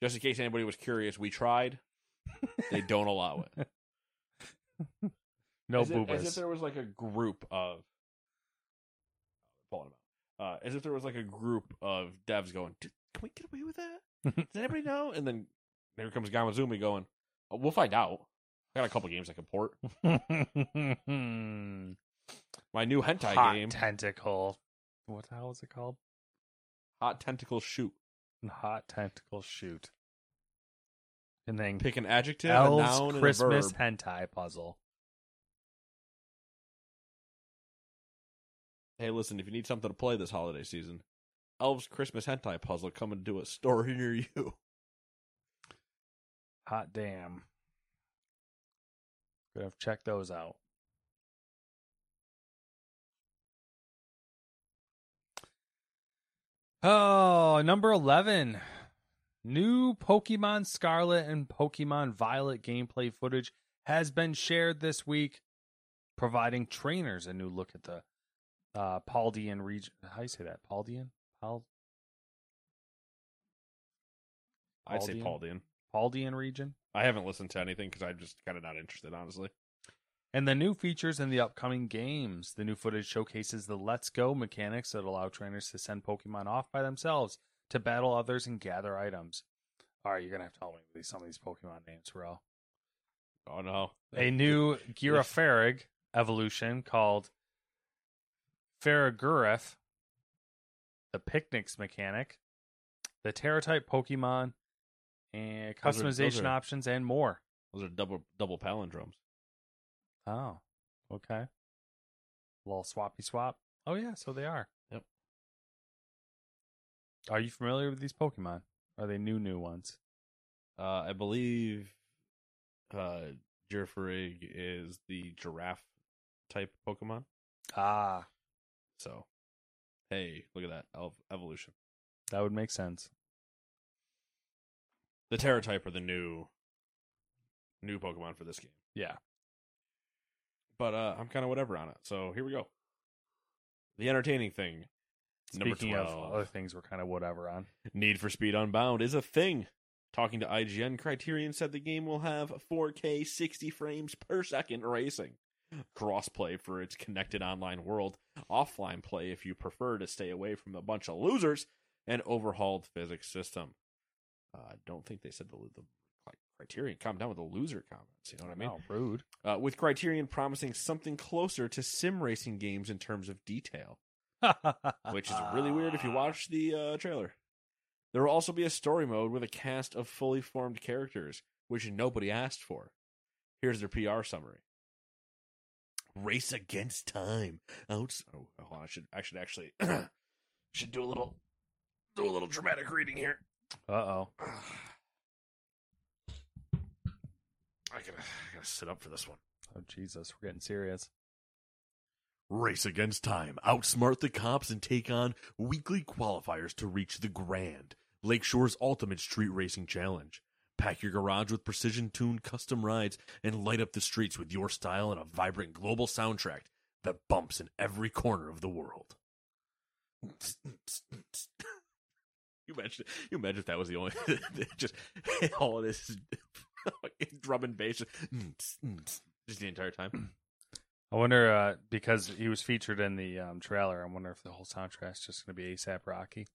Just in case anybody was curious, we tried. They don't allow it. No as if, as if there was like a group of pulling them uh, as if there was like a group of devs going, "Dude, "Can we get away with that? Does anybody know?" And then there comes Gamuzumi going, oh, "We'll find out." I got a couple games I can port. My new hentai game. Hot game, tentacle. What the hell is it called? Hot Tentacle Shoot. Hot tentacle shoot. And then Pick an adjective, a noun, and a Christmas verb. hentai puzzle. Hey, listen, if you need something to play this holiday season, Elves Christmas Hentai Puzzle coming to a store near you. Hot damn. Gonna have to check those out. Oh, number 11. New Pokemon Scarlet and Pokemon Violet gameplay footage has been shared this week, providing trainers a new look at the uh, Paldean region. How do you say that? Paldean? Pal- I'd say Paldean? Paldean. Paldean region? I haven't listened to anything because I'm just kind of not interested, honestly. And the new features in the upcoming games. The new footage showcases the Let's Go mechanics that allow trainers to send Pokemon off by themselves to battle others and gather items. All right, you're gonna have to help me with some of these Pokemon names, bro. Oh no! A new Girafarig evolution called Farigiraf, the Picnics mechanic, the Tera-type Pokemon, and Those are- those customization are- options and more. Those are double double palindromes. Oh, okay. A little swappy swap. Oh yeah, so they are. Yep. Are you familiar with these Pokemon? Are they new new ones? Uh, I believe uh, Girafarig is the giraffe type Pokemon. Ah, So, hey, look at that Ev- evolution. that would make sense. The Tera type are the new new Pokemon for this game. Yeah. But uh, I'm kind of whatever on it. So here we go. The entertaining thing. Number Speaking 12. of other things, we're kind of whatever on. Need for Speed Unbound is a thing. Talking to IGN, Criterion said the game will have 4K 60 frames per second racing, crossplay for its connected online world, offline play if you prefer to stay away from a bunch of losers, and overhauled physics system. Uh, I don't think they said the, the Criterion. Calm down with the loser comments. You know what I mean? Oh, rude. Uh, with Criterion promising something closer to sim racing games in terms of detail which is really weird if you watch the uh, trailer. There will also be a story mode with a cast of fully formed characters, which nobody asked for. Here's their PR summary: Race against time. Outs- oh, on, I should I should actually should do a little do a little dramatic reading here. Uh oh. I gotta I gotta sit up for this one. Oh Jesus, we're getting serious. Race against time, outsmart the cops, and take on weekly qualifiers to reach the grand Lakeshore's ultimate street racing challenge. Pack your garage with precision tuned custom rides and light up the streets with your style and a vibrant global soundtrack that bumps in every corner of the world. You imagine, you imagine if that was the only, just all it is, is drum and bass, just the entire time. I wonder uh, because he was featured in the um, trailer. I wonder if the whole soundtrack's just going to be ASAP Rocky.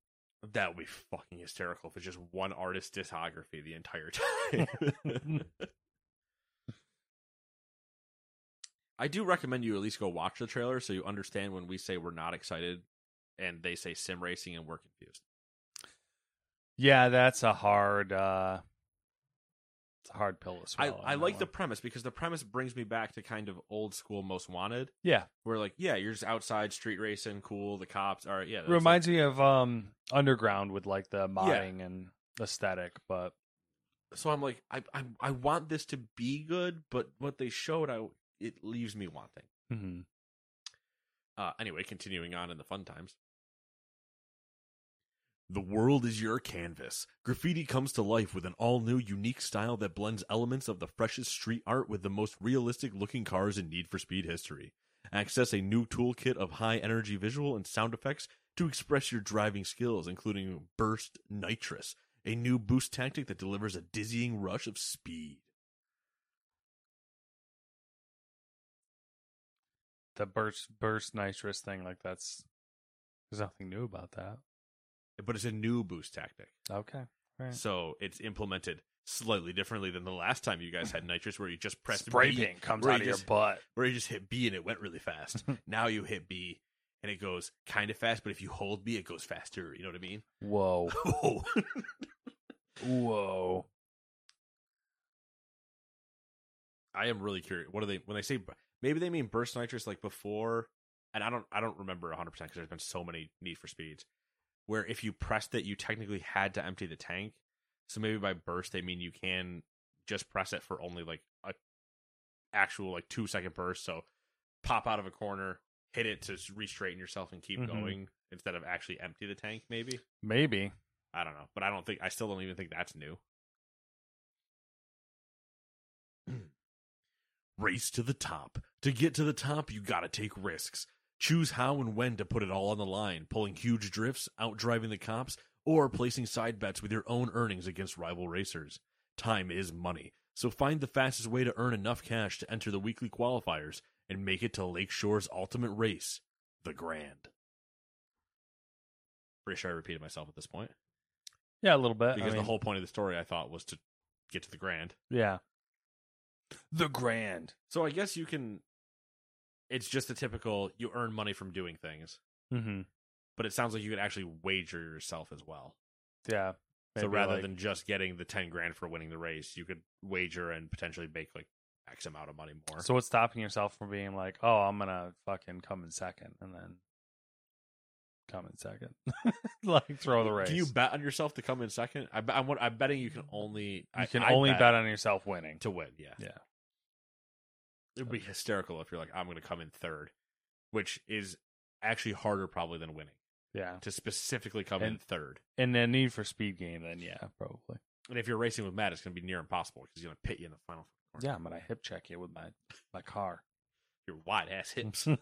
That would be fucking hysterical if it's just one artist discography the entire time. I do recommend you at least go watch the trailer so you understand when we say we're not excited and they say sim racing and we're confused. Yeah, that's a hard. uh It's a hard pill to I, swallow. I on like the premise because the premise brings me back to kind of old school most wanted Yeah, where like yeah you're just outside street racing cool the cops are yeah that's reminds me of um Underground with like the modding and aesthetic, but so I'm like, I, I I want this to be good, but what they showed, I it leaves me wanting. mhm. Uh, anyway, continuing on in the fun times. The world is your canvas. Graffiti comes to life with an all new, unique style that blends elements of the freshest street art with the most realistic looking cars in Need for Speed history. Access a new toolkit of high energy visual and sound effects to express your driving skills, including Burst Nitrous, a new boost tactic that delivers a dizzying rush of speed. the burst burst nitrous thing like that's There's nothing new about that. But it's a new boost tactic. Okay. Right. So it's implemented slightly differently than the last time you guys had nitrous, where you just pressed Spray B, paint comes out you of your just- butt. where you just hit B and it went really fast. now you hit B and it goes kind of fast, but if you hold B, it goes faster. You know what I mean? Whoa. Whoa. I am really curious. What do they when they say maybe they mean burst nitrous like before? And I don't I don't remember 100 percent because there's been so many Need for Speeds where if you pressed it, you technically had to empty the tank. So maybe by burst they mean you can just press it for only like a actual like two second burst. So pop out of a corner, hit it to re-straighten yourself and keep Mhm. going instead of actually empty the tank. Maybe Maybe. I don't know, but I don't think I still don't even think that's new. Race to the top. To get to the top, you gotta take risks. Choose how and when to put it all on the line, pulling huge drifts, outdriving the cops, or placing side bets with your own earnings against rival racers. Time is money, so find the fastest way to earn enough cash to enter the weekly qualifiers and make it to Lakeshore's ultimate race, the Grand. Pretty sure I repeated myself at this point Yeah, a little bit. I because the whole point of the story I thought was to get to the Grand. Yeah. The grand. So I guess you can. It's just a typical you earn money from doing things, Mm-hmm. but it sounds like you could actually wager yourself as well. Yeah. so rather like- than just getting the ten grand for winning the race, you could wager and potentially make like X amount of money more. So what's stopping yourself from being like, oh, I'm gonna fucking come in second and then come in second, like throw the race? Can you bet on yourself to come in second? I, I'm, I'm betting you can only You I- can I only bet. on yourself winning. to win. Yeah, Yeah. It'd be hysterical if you're like, I'm going to come in third, which is actually harder probably than winning. Yeah. To specifically come in third. And the need for speed game, then yeah, probably. And if you're racing with Matt, it's going to be near impossible because he's going to pit you in the final. corner. Yeah, I'm gonna hip check you with my my car. Your wide ass hips.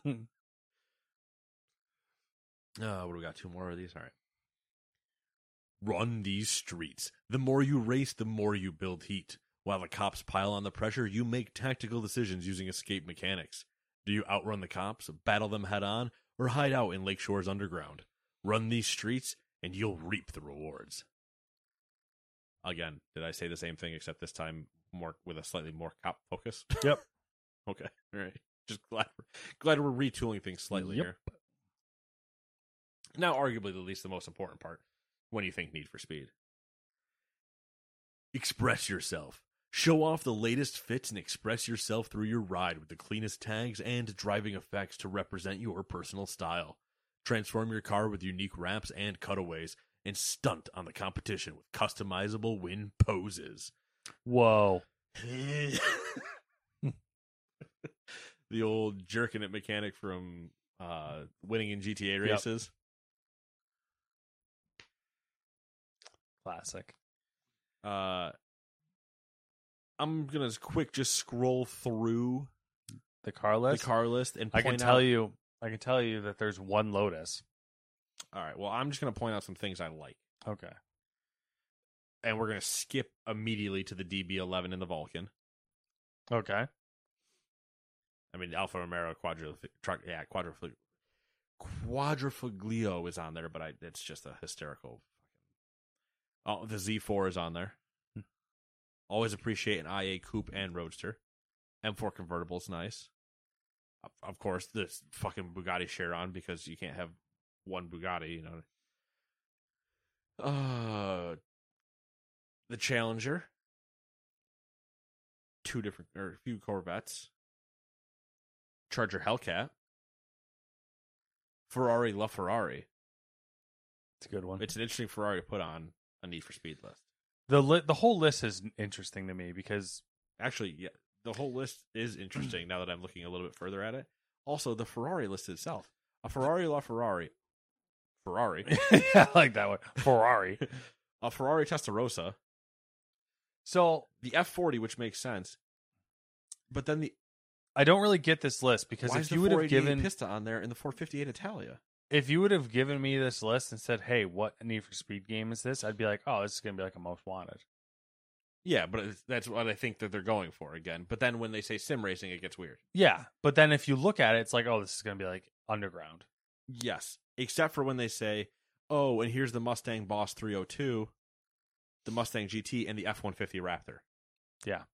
Uh, what do we got? Two more of these? All right. Run these streets. The more you race, the more you build heat. While the cops pile on the pressure, you make tactical decisions using escape mechanics. Do you outrun the cops, battle them head on, or hide out in Lakeshore's underground? Run these streets, and you'll reap the rewards. Again, did I say the same thing except this time more with a slightly more cop focus? Yep. okay. All right. Just glad glad we're retooling things slightly Yep. here. Now, arguably the least the most important part when you think Need for Speed. Express yourself. Show off the latest fits and express yourself through your ride with the cleanest tags and driving effects to represent your personal style. Transform your car with unique wraps and cutaways and stunt on the competition with customizable win poses. Whoa. the old jerking it mechanic from uh, winning in GTA Yep. races. Classic. Uh, I'm gonna quick just scroll through The car list. the car list and I can tell out- you. I can tell you that there's one Lotus. All right. Well, I'm just gonna point out some things I like, Okay. and we're gonna skip immediately to the DB11 and the Vulcan. Okay. I mean, Alfa Romero Quadra, truck, yeah, Quadrifoglio, Quadrifoglio is on there, but I, it's just a hysterical. Oh, the Z4 is on there. Always appreciate an i8 coupe and roadster. M4 convertible is nice. Of- Of course, this fucking Bugatti Chiron because you can't have one Bugatti, you know. Uh, the Challenger, two different or a few Corvettes. Charger Hellcat, Ferrari La Ferrari. It's a good one. It's an interesting Ferrari to put on a Need for Speed list. The li- the whole list is interesting to me because Actually, yeah, the whole list is interesting now that I'm looking a little bit further at it. Also, the Ferrari list itself, a Ferrari La Ferrari, Ferrari, I like that one. Ferrari. a Ferrari Testarossa, So the F40, which makes sense, but then the I don't really get this list because why if the you would have 488 given Pista on there in the 458 Italia? If you would have given me this list and said, "Hey, what Need for Speed game is this?" I'd be like, "Oh, this is gonna be like a Most Wanted." Yeah, but that's what I think that they're going for again. But then when they say sim racing, it gets weird. Yeah, but then if you look at it, it's like, "Oh, this is gonna be like Underground." Yes, except for when they say, "Oh, and here's the Mustang Boss 302, the Mustang GT, and the F150 Raptor." Yeah.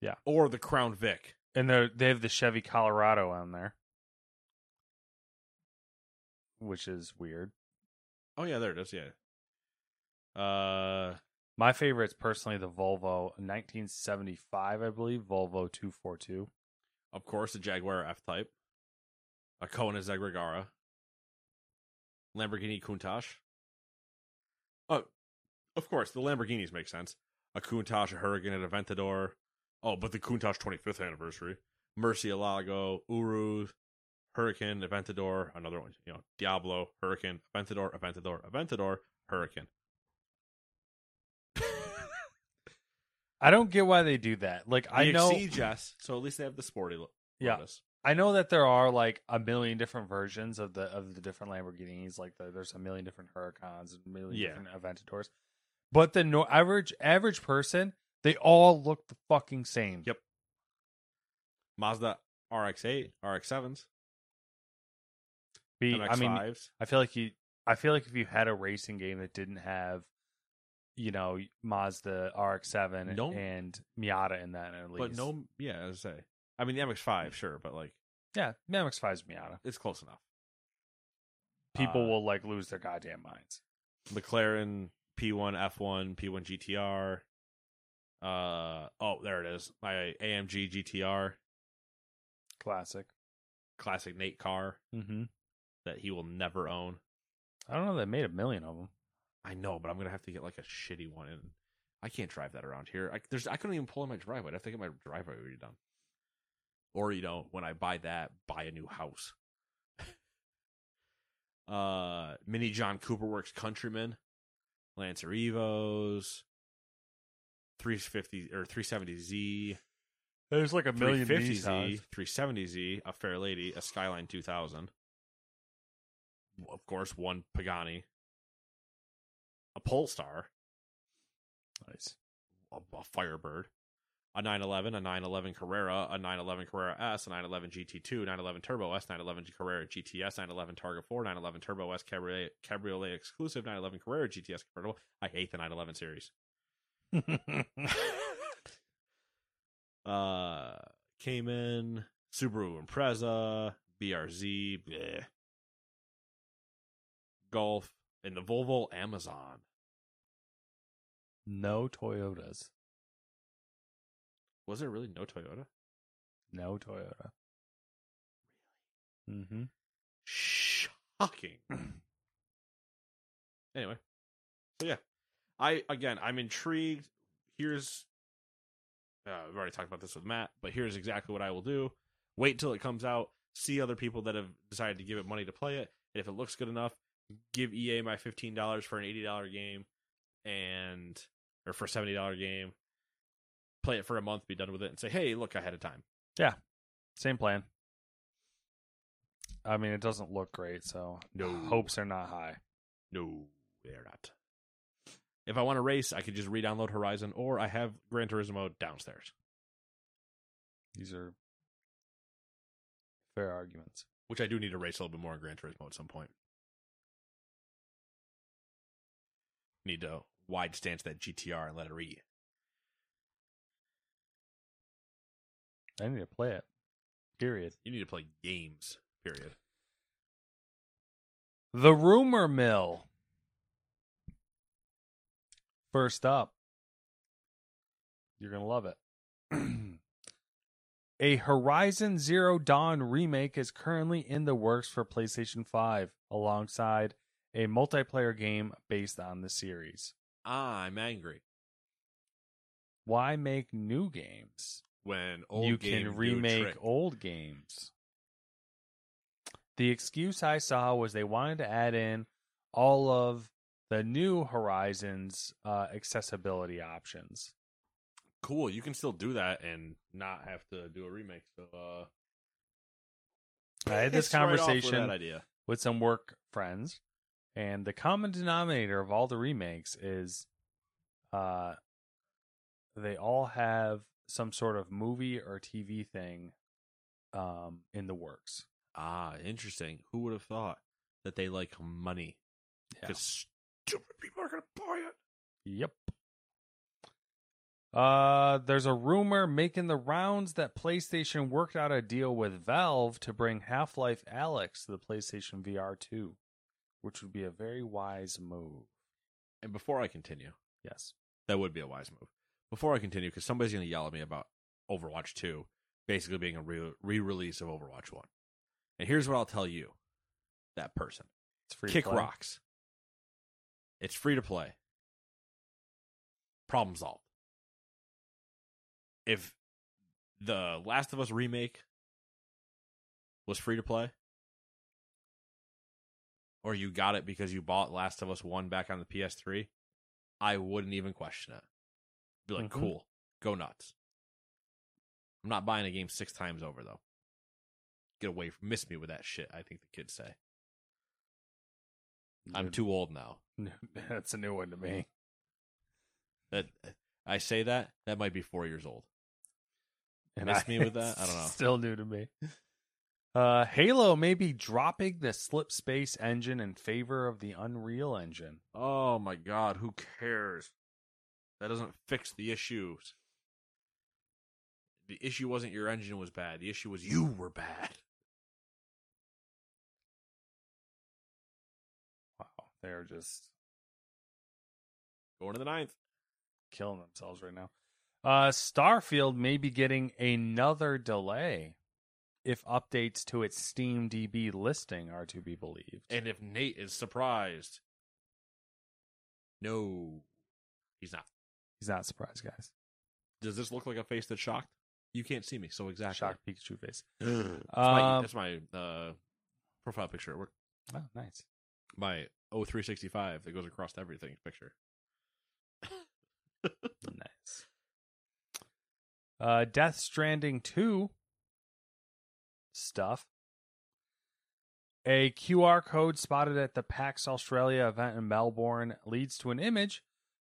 Yeah. Or the Crown Vic. And they they have the Chevy Colorado on there, which is weird. Oh yeah, there it is. Yeah. Uh, My favorite is personally the Volvo 1975, I believe, Volvo 242. of course, the Jaguar F Type, a Koenigsegg Agera, Lamborghini Countach. Oh, of course, the Lamborghinis make sense. A Countach, a Huracan, an Aventador. Oh, but the Countach 25th anniversary. Murcielago, Uru, Huracan, Aventador, another one. You know, Diablo, Huracan, Aventador, Aventador, Aventador, Huracan. I don't get why they do that. Like I know yes. So at least they have the sporty look. Yeah. Lotus. I know that there are like a million different versions of the of the different Lamborghinis. Like the, there's a million different Huracans and a million Yeah. different Aventadors. But the no- average average person, they all look the fucking same. Yep. Mazda RX-8, RX-7s, Be, I mean, MX-5s. I feel like you. I feel like if you had a racing game that didn't have, you know, Mazda RX-7 No. and Miata in that at least, but no, yeah, as I say. I mean, the MX-5, sure, but like yeah, MX-5 is Miata. it's close enough. People Uh, will like lose their goddamn minds. McLaren P1 F1 P1 GTR. Uh oh, there it is. My AMG GTR Classic. classic Nate car Mm-hmm. That he will never own. I don't know. They made a million of them. I know, but I'm gonna have to get like a shitty one, and I can't drive that around here. I, there's I couldn't even pull in my driveway. I have to get my driveway redone. Or you know, when I buy that, buy a new house. uh, Mini John Cooper Works Countryman, Lancer Evos, 350 or 370Z, There's like a million 350Z, 370Z, a Fair Lady, a Skyline 2000. Of course, one Pagani, a Polestar, Nice. a, a Firebird, a 911, a 911 Carrera, a 911 Carrera S, a 911 GT2, 911 Turbo S, 911 Carrera GTS, 911 Targa 4, 911 Turbo S Cabriolet, Cabriolet exclusive, 911 Carrera GTS convertible. I hate the 911 series. uh, Cayman, Subaru Impreza, BRZ, bleh. Golf, and the Volvo Amazon. no Toyotas. Was there really no Toyota? No Toyota. Really? Mm-hmm. Shocking. anyway, so yeah, I again, I'm intrigued. Here's, uh, we've already talked about this with Matt, but here's exactly what I will do: wait till it comes out, see other people that have decided to give it money to play it, and if it looks good enough, give EA my fifteen dollars for an eighty dollar game, and or for a seventy dollar game. Play it for a month, be done with it, and say, "Hey, look, I had a time." Yeah, same plan. I mean, it doesn't look great, so No. hopes are not high. No, they're not. If I want to race, I could just re-download Horizon, or I have Gran Turismo downstairs, These are fair arguments. which I do need to race a little bit more in Gran Turismo at some point. Need to wide stance that GTR and let it eat. I need to play it. Period. You need to play games. Period. The rumor mill. First up, you're going to love it. A Horizon Zero Dawn remake is currently in the works for PlayStation 5 alongside a multiplayer game based on the series. I'm angry Why make new games? when old you can remake old games. The excuse I saw was they wanted to add in all of the new Horizons uh, accessibility options. Cool, you can still do that and not have to do a remake. So, uh, I had this it's right with conversation idea. with some work friends, and the common denominator of all the remakes is uh, they all have some sort of movie or TV thing um, in the works. Ah, interesting. Who would have thought that they like money? Yeah. Because stupid people are going to buy it. Yep. Uh, there's a rumor making the rounds that PlayStation worked out a deal with Valve to bring Half Life Alyx to the PlayStation VR 2, which would be a very wise move. And before I continue, Yes. that would be a wise move. Before I continue, because somebody's going to yell at me about Overwatch 2 basically being a re release of Overwatch 1. And here's what I'll tell you that person It's free. to Kick play. rocks. It's free to play. Problem solved. If the Last of Us remake was free to play, or you got it because you bought Last of Us 1 back on the PS3, I wouldn't even question it. Be like, Mhm. cool, go nuts. I'm not buying a game six times over, though. Get away from, miss me with that shit, I think the kids say. I'm too old now. That's a new one to me. That I say that that might be four years old. And Miss me with that? I don't know. Still new to me. Uh, Halo may be dropping the Slipspace engine in favor of the Unreal engine. Oh my god, who cares? That doesn't fix the issues. The issue wasn't your engine was bad. The issue was you were bad. Wow, they're just Going to the ninth. killing themselves right now. Uh, Starfield may be getting another delay if updates to its Steam DB listing are to be believed. And if Nate is surprised, no, he's not. He's not surprised, guys. Does this look like a face that's shocked? You can't see me, so exactly. Shocked Pikachu face. that's, my, Um, that's my uh, profile picture at work. Oh, nice. My O365 that goes across everything picture. Nice. Uh, Death Stranding 2 stuff. A QR code spotted at the PAX Australia event in Melbourne leads to an image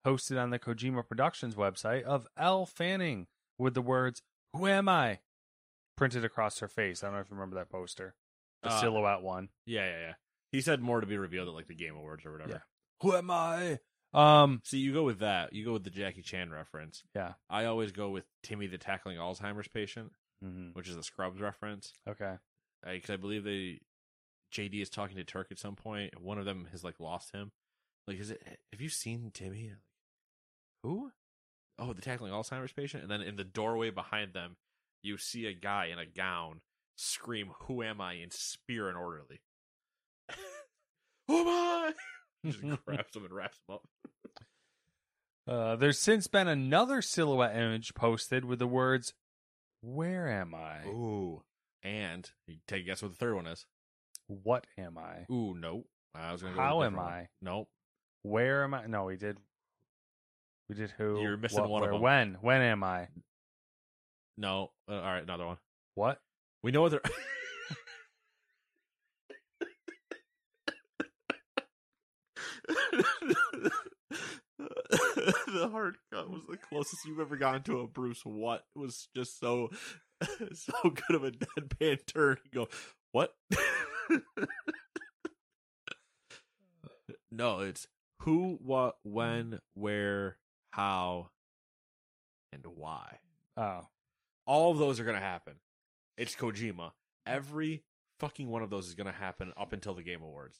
hosted on the Kojima Productions website of Elle Fanning with the words, Who am I? printed across her face. I don't know if you remember that poster. The Uh, silhouette one. Yeah, yeah, yeah. He said more to be revealed at like the Game Awards or whatever. Yeah. Who am I? Um, See, you go with that. You go with the Jackie Chan reference. yeah. I always go with Timmy the tackling Alzheimer's patient, hmm which is a Scrubs reference. Okay. Because I believe they JD is talking to Turk at some point. One of them has like lost him. Like, is it? Have you seen Timmy? Like, Who? Oh, the tackling Alzheimer's patient. And then in the doorway behind them, you see a guy in a gown scream, "Who am I?" and spear an orderly. Who am I? Just grabs him and wraps him up. Uh, there's since been another silhouette image posted with the words, Where am I? Ooh. And you take a guess what the third one is. What am I? Ooh, no. I was gonna go. How with a am different I? Nope. Where am I? No, we did. We did who? You're missing what, one of where, them. When? When am I? No. Uh, all right, another one. What? We know what they're. the hard cut was the closest you've ever gotten to a Bruce what It was just so so good of a deadpan turn. You go, what? no, it's who, what, when, where, how, and why. Oh, All of those are going to happen. It's Kojima. Every fucking one of those is going to happen up until the Game Awards.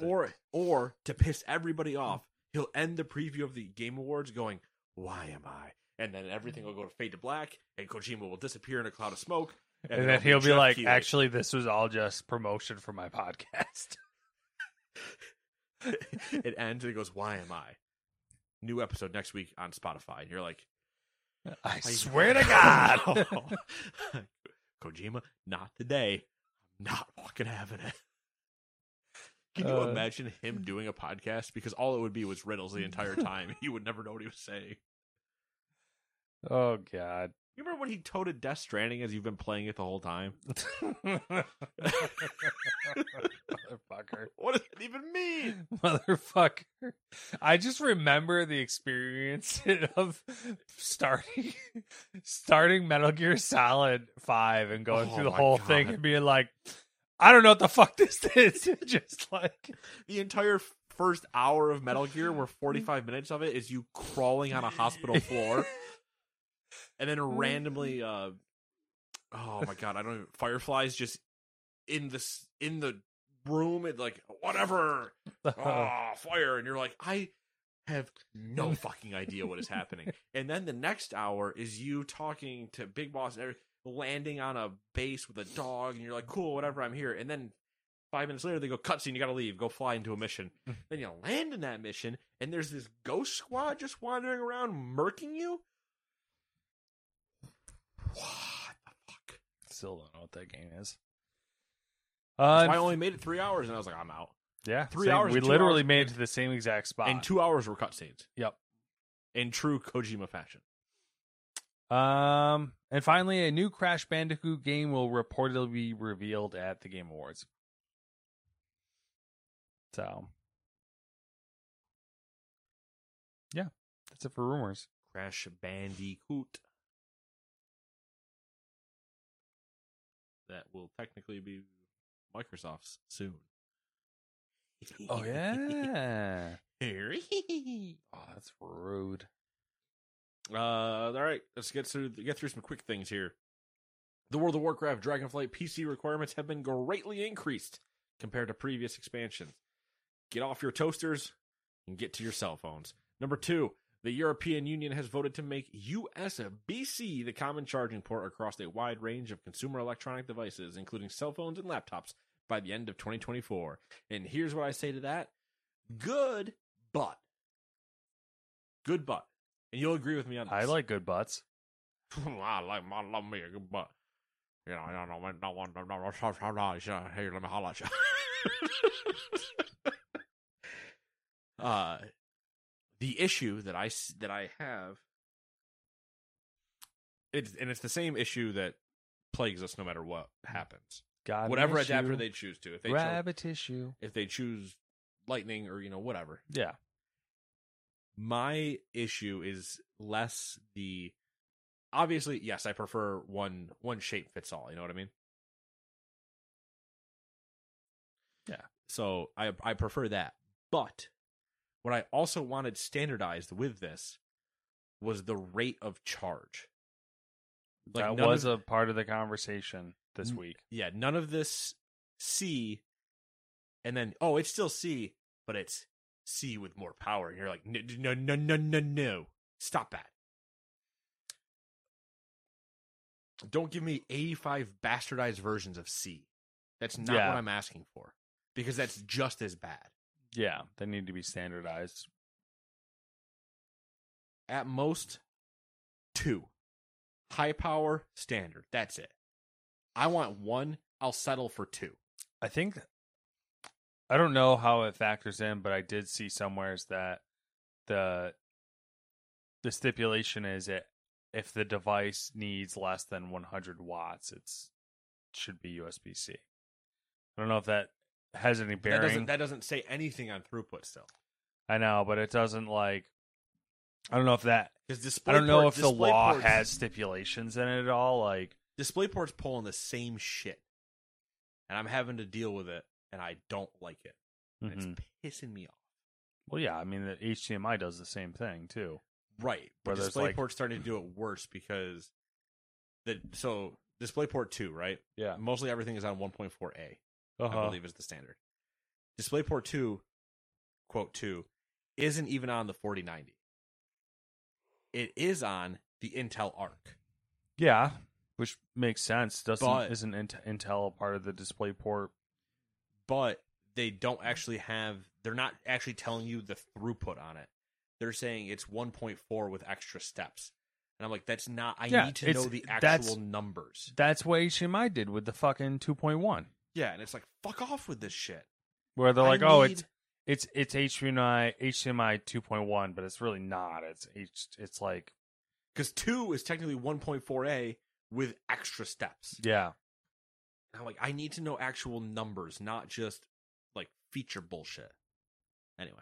Or, or to piss everybody off, he'll end the preview of the Game Awards going, "Why am I?" And then everything will go to fade to black, and Kojima will disappear in a cloud of smoke. and, then he'll be Jeff like. "Actually, this was all just promotion for my podcast." it ends and it goes, "Why am I?" New episode next week on Spotify, and you're like, I I swear to God. Kojima, not today. I'm not fucking having it. Can you Uh, imagine him doing a podcast? Because all it would be was riddles the entire time. he would never know what he was saying. oh God. You remember when he toted Death Stranding as you've been playing it the whole time? Motherfucker. What does it even mean? Motherfucker. I just remember the experience of starting starting Metal Gear Solid 5 and going Oh through the whole God. thing and being like, I don't know what the fuck this is. just like The entire first hour of Metal Gear, where 45 minutes of it is you crawling on a hospital floor, and then randomly, uh, oh my god, I don't even, fireflies just in this in the room and like whatever, oh fire, and you're like, I have no fucking idea what is happening. And then the next hour is you talking to Big Boss and every, landing on a base with a dog, and you're like, cool, whatever, I'm here. And then five minutes later, they go cutscene, you gotta leave, go fly into a mission. then you land in that mission, and there's this ghost squad just wandering around murking you. What the fuck? still don't know what that game is. Uh, I only made it three hours, and I was like, I'm out. yeah, three same. hours We literally hours. made it to the same exact spot. And two hours were cutscenes Yep. in true Kojima fashion. Um, and finally, a new Crash Bandicoot game will reportedly be revealed at the Game Awards. So, yeah, that's it for rumors. Crash Bandicoot. That will technically be Microsoft's soon. Oh yeah. Oh, that's rude. Uh, all right, let's get through get through some quick things here. The World of Warcraft Dragonflight PC requirements have been greatly increased compared to previous expansions. Get off your toasters and get to your cell phones. Number two, the European Union has voted to make USB-C the common charging port across a wide range of consumer electronic devices, including cell phones and laptops, by the end of 2024. And here's what I say to that: good, but good, but, and you'll agree with me on this. I like good butts. I like my love me a good butt. You know, I don't know, want, no, no, no, no, no, no, here, let me holler at you. uh, the issue that I that I have, it's and it's the same issue that plagues us no matter what happens. An Whatever issue. adapter they choose to, if they cho- grab a tissue. if they choose lightning or you know whatever, Yeah. My issue is less the obviously yes i prefer one one shape fits all you know what i mean Yeah. so i i prefer that but what i also wanted standardized with this was the rate of charge Like, that was of- a part of the conversation this N- week. yeah none of this c and then oh it's still c but it's c with more power. And you're like no no no no no no. Stop that. Don't give me 85 bastardized versions of c. That's not Yeah. what i'm asking for because that's just as bad. Yeah, they need to be standardized. at most two. High power standard. That's it. I want one i'll settle for two. I think I don't know how it factors in, but I did see somewheres that the the stipulation is that if the device needs less than 100 watts, it's should be USB C. I don't know if that has any that bearing. doesn't that doesn't say anything on throughput still I know, but it doesn't like. I don't know if that. because I don't know if the law ports- has stipulations in it at all. Like, DisplayPort's pulling the same shit, and I'm having to deal with it, and I don't like it. Mhm. It's pissing me off. well, yeah. I mean, the HDMI does the same thing too. Right, but there's, like- DisplayPort's starting to do it worse because the so DisplayPort two, right? Yeah. Mostly everything is on 1.4a. I Uh-huh. believe is the standard. DisplayPort two, quote two, isn't even on the 4090. It is on the Intel Arc. Yeah, which makes sense. Doesn't But- isn't Intel a part of the DisplayPort? But they don't actually have they're not actually telling you the throughput on it they're saying it's 1.4 with extra steps and i'm like that's not i Yeah, need to know the actual numbers That's what HDMI did with the fucking 2.1, yeah and it's like fuck off with this shit where they're I like, oh, need- it's it's it's HDMI HDMI 2.1, but it's really not. It's H. It's like because two is technically 1.4a with extra steps. Yeah. And I'm like, I need to know actual numbers, not just like feature bullshit. Anyway.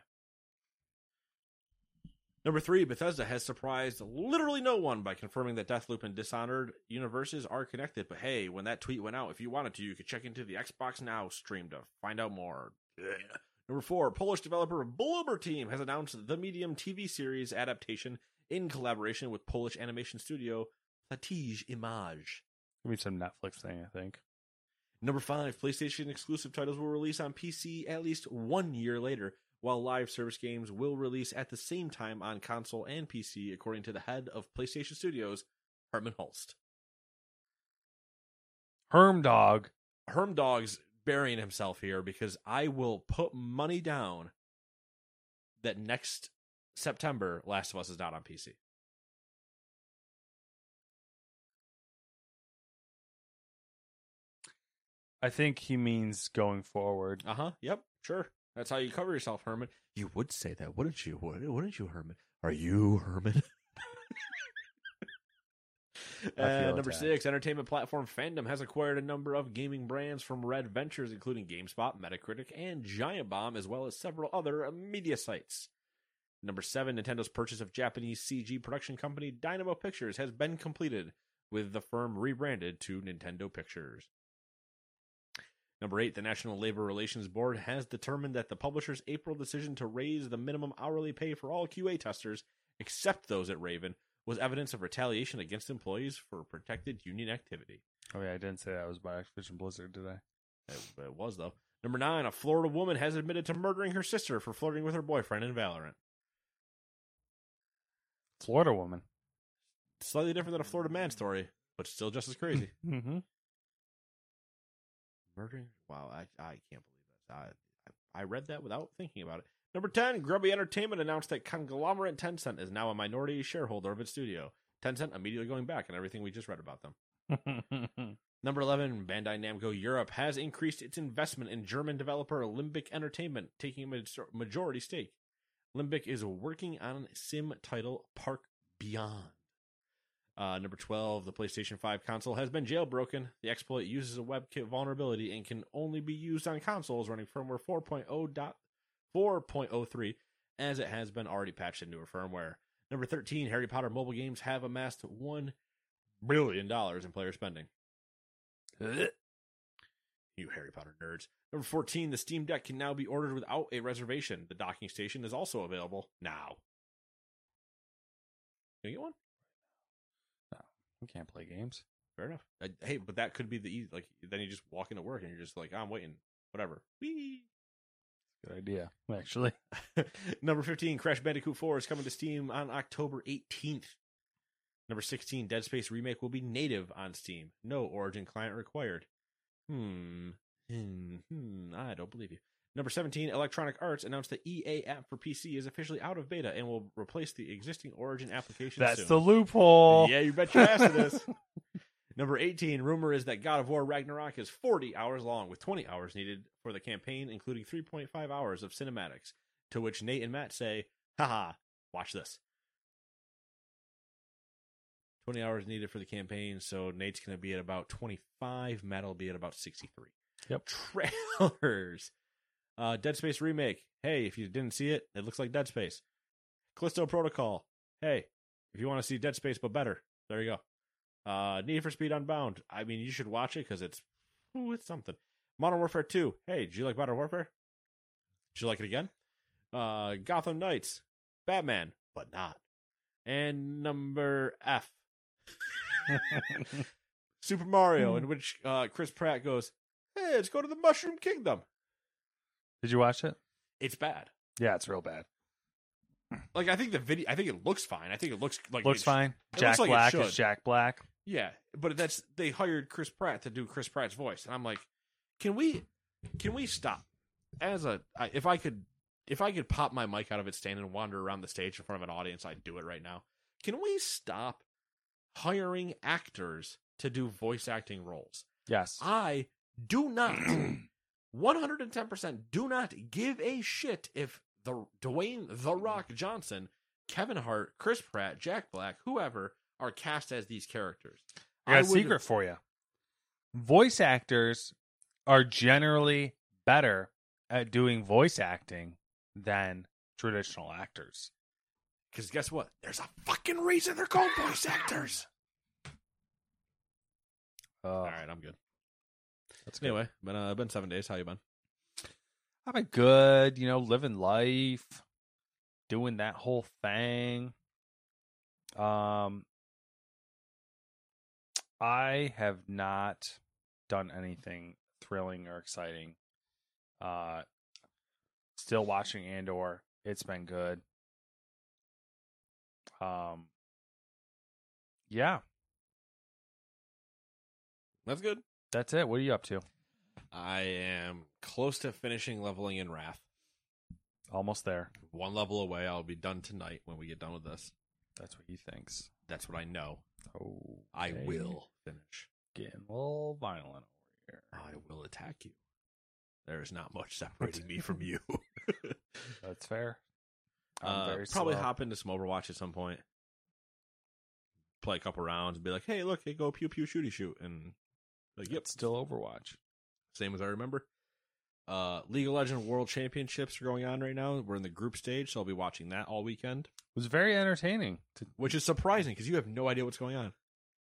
Number three, Bethesda has surprised literally no one by confirming that Deathloop and Dishonored universes are connected. But hey, when that tweet went out, if you wanted to, you could check into the Xbox Now stream to find out more. Number four, Polish developer Bloober Team has announced the Medium TV series adaptation in collaboration with Polish animation studio Platige Image. Maybe some Netflix thing, I think. Number five, PlayStation exclusive titles will release on PC at least one year later, while live service games will release at the same time on console and PC, according to the head of PlayStation Studios, Hermen Hulst. Herm Dog. Herm Dog's burying himself here because I will put money down that next September, Last of Us is not on PC. I think he means going forward. Uh huh. Yep. Sure. That's how you cover yourself, Hermen. You would say that, wouldn't you? Wouldn't you, Hermen? Are you Hermen? Uh, number attacked. six, entertainment platform Fandom has acquired a number of gaming brands from Red Ventures, including GameSpot, Metacritic, and Giant Bomb, as well as several other media sites. Number seven, Nintendo's purchase of Japanese CG production company Dynamo Pictures has been completed, with the firm rebranded to Nintendo Pictures. Number eight, the National Labor Relations Board has determined that the publisher's April decision to raise the minimum hourly pay for all QA testers, except those at Raven, was evidence of retaliation against employees for protected union activity. Oh yeah, I didn't say that was by Activision Blizzard, did I? It, it was, though. Number nine, a Florida woman has admitted to murdering her sister for flirting with her boyfriend in Valorant. Florida woman. Slightly different than a Florida man story, but still just as crazy. Mm-hmm. Murdering? Wow, I, I can't believe this. I, I I read that without thinking about it. Number 10, Gruby Entertainment announced that conglomerate Tencent is now a minority shareholder of its studio. Tencent immediately going back and everything we just read about them. Number 11, Bandai Namco Europe has increased its investment in German developer Limbic Entertainment, taking a major- majority stake. Limbic is working on sim title Park Beyond. Uh, number 12, the PlayStation 5 console has been jailbroken. The exploit uses a WebKit vulnerability and can only be used on consoles running firmware 4.0.4.03, as it has been already patched into a firmware. Number 13, Harry Potter mobile games have amassed $1 billion in player spending. You Harry Potter nerds. Number 14, the Steam Deck can now be ordered without a reservation. The docking station is also available now. Can you get one? We can't play games. Fair enough. Uh, hey, but that could be the easy. Like, then you just walk into work and you're just like, I'm waiting. Whatever. Whee! Good idea, actually. Number 15, Crash Bandicoot 4 is coming to Steam on October 18th. Number 16, Dead Space Remake will be native on Steam. No Origin client required. Hmm. Hmm. hmm. I don't believe you. Number 17, Electronic Arts announced the EA app for PC is officially out of beta and will replace the existing Origin application That's soon. the loophole. Yeah, you bet your ass it is. Number 18, rumor is that God of War Ragnarok is 40 hours long, with 20 hours needed for the campaign, including 3.5 hours of cinematics. To which Nate and Matt say, haha, watch this. 20 hours needed for the campaign, so Nate's going to be at about 25, Matt will be at about 63. Yep. Trailers. Uh, Dead Space Remake. Hey, if you didn't see it, it looks like Dead Space. Callisto Protocol. Hey, if you want to see Dead Space but better, there you go. Uh, Need for Speed Unbound. I mean, you should watch it because it's ooh, it's something. Modern Warfare 2. Hey, did you like Modern Warfare? Did you like it again? Uh, Gotham Knights. Batman, but not. And number F. Super Mario, in which uh, Chris Pratt goes, "Hey, let's go to the Mushroom Kingdom." Did you watch it? It's bad. Yeah, it's real bad. Like I think the video, I think it looks fine. I think it looks like Looks it sh- fine. it Jack looks like it Black should. is Jack Black. Yeah, but that's they hired Chris Pratt to do Chris Pratt's voice, and I'm like, can we, can we stop? As a, I, if I could, if I could pop my mic out of its stand and wander around the stage in front of an audience, I'd do it right now. Can we stop hiring actors to do voice acting roles? Yes. I do not, 110% do not give a shit if the Dwayne The Rock Johnson, Kevin Hart, Chris Pratt, Jack Black, whoever are cast as these characters. I got a secret for you. Voice actors are generally better at doing voice acting than traditional actors. Because guess what? There's a fucking reason they're called voice actors. All right, I'm good. That's good. Anyway, been uh, been seven days. How you been? I've been good, you know, living life, doing that whole thing. Um, I have not done anything thrilling or exciting. Uh, still watching Andor. It's been good. Um, yeah, That's good. That's it. What are you up to? I am close to finishing leveling in Wrath. Almost there. One level away. I'll be done tonight when we get done with this. That's what he thinks. That's what I know. Oh, I will finish. getting a little violent over here. I will attack you. There is not much separating me from you. That's fair. I'm Uh, probably slow. hop into some Overwatch at some point. Play a couple rounds and be like, "Hey, look, hey, go pew pew shooty shoot," and like, "Yep, It's still Overwatch. same as I remember." Uh, League of Legends World Championships are going on right now. We're in the group stage, so I'll be watching that all weekend, It was very entertaining. To, which is surprising because you have no idea what's going on.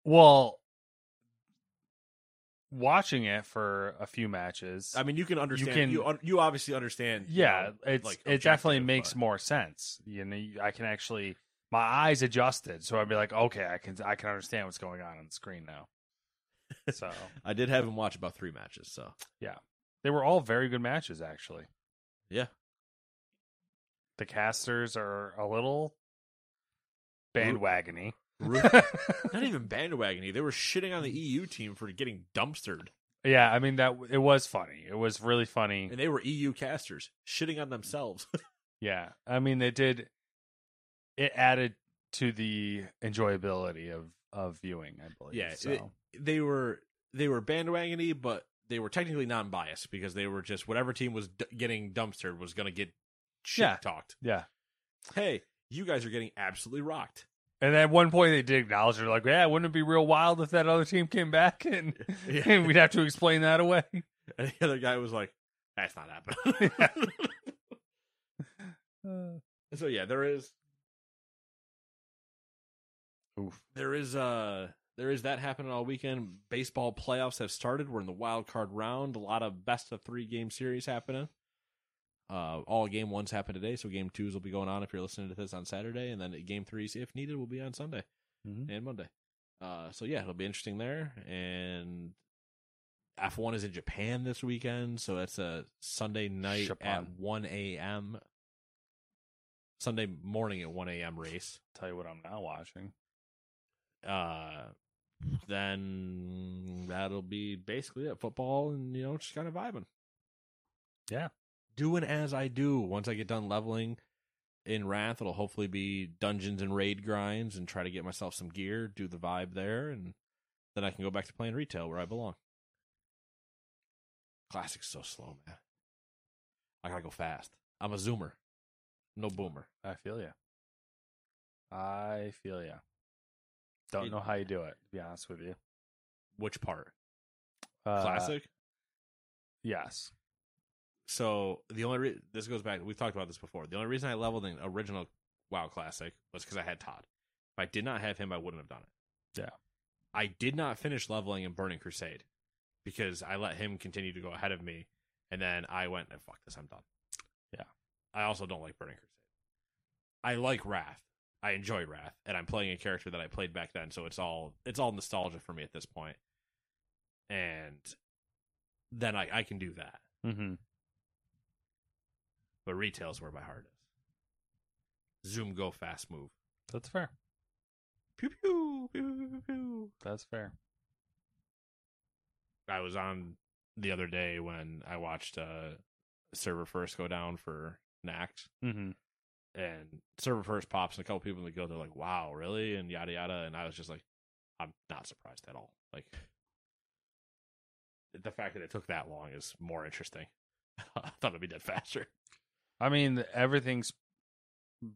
well, watching it for a few matches. I mean, you can understand. can- You un- you obviously understand. you yeah, know, it's like, it definitely objective, makes but- more sense. You know, you- I can actually my eyes adjusted, so I'd be like, okay, I can I can understand what's going on on the screen now. So I did have him watch about three matches, so yeah, they were all very good matches, actually. yeah. The casters are a little bandwagony. Not even bandwagony. They were shitting on the EU team for getting dumpstered, yeah, I mean that it was funny. It was really funny. and they were EU casters shitting on themselves. Yeah, I mean they did. It added to the enjoyability of of viewing, I believe. Yeah, so. it- they were they were bandwagony, but they were technically non-biased because they were just whatever team was d- getting dumpstered was going to get shit Yeah. talked. yeah. Hey, you guys are getting absolutely rocked. And at one point they did acknowledge they're like, yeah, wouldn't it be real wild if that other team came back and, Yeah. and we'd have to explain that away. And the other guy was like, "That's not happening." so yeah, there is Oof. there is uh there is that happening all weekend. Baseball playoffs have started. We're in the wild card round. A lot of best of three game series happening. Uh, all game ones happen today, so game twos will be going on if you're listening to this on Saturday, and then game threes, if needed, will be on Sunday Mhm. and Monday. Uh, so yeah, it'll be interesting there. And F1 is in Japan this weekend, so that's a Sunday night at 1 a.m. Sunday morning at 1 a.m. race. Tell you what I'm now watching. Uh, then that'll be basically it. Football and you know just kind of vibing. Yeah. doing as I do. Once I get done leveling in Wrath, it'll hopefully be dungeons and raid grinds and try to get myself some gear, do the vibe there, and then I can go back to playing retail where I belong. Classic's so slow, man. I gotta go fast. I'm a zoomer, no boomer. I feel ya. I feel ya. Don't know how you do it, to be honest with you. Which part? Uh, Classic. Yes. So the only re- this goes back. We've talked about this before. The only reason I leveled in original WoW Classic was because I had Todd. If I did not have him, I wouldn't have done it. Yeah. I did not finish leveling in Burning Crusade because I let him continue to go ahead of me, and then I went and fuck this. I'm done. Yeah. I also don't like Burning Crusade. I like Wrath. I enjoy Wrath, and I'm playing a character that I played back then, so it's all it's all nostalgia for me at this point. And then I, I can do that Mm-hmm. but retail's where my heart is. Zoom, go, fast move. That's fair. Pew pew pew pew pew. pew. That's fair. I was on the other day when I watched uh, server first go down for Naxx, Mm-hmm. And server first pops, and a couple people in the guild are like, "Wow, really?" and yada yada, and I was just like, "I'm not surprised at all." Like the fact that it took that long is more interesting. I thought it'd be dead faster. I mean, everything's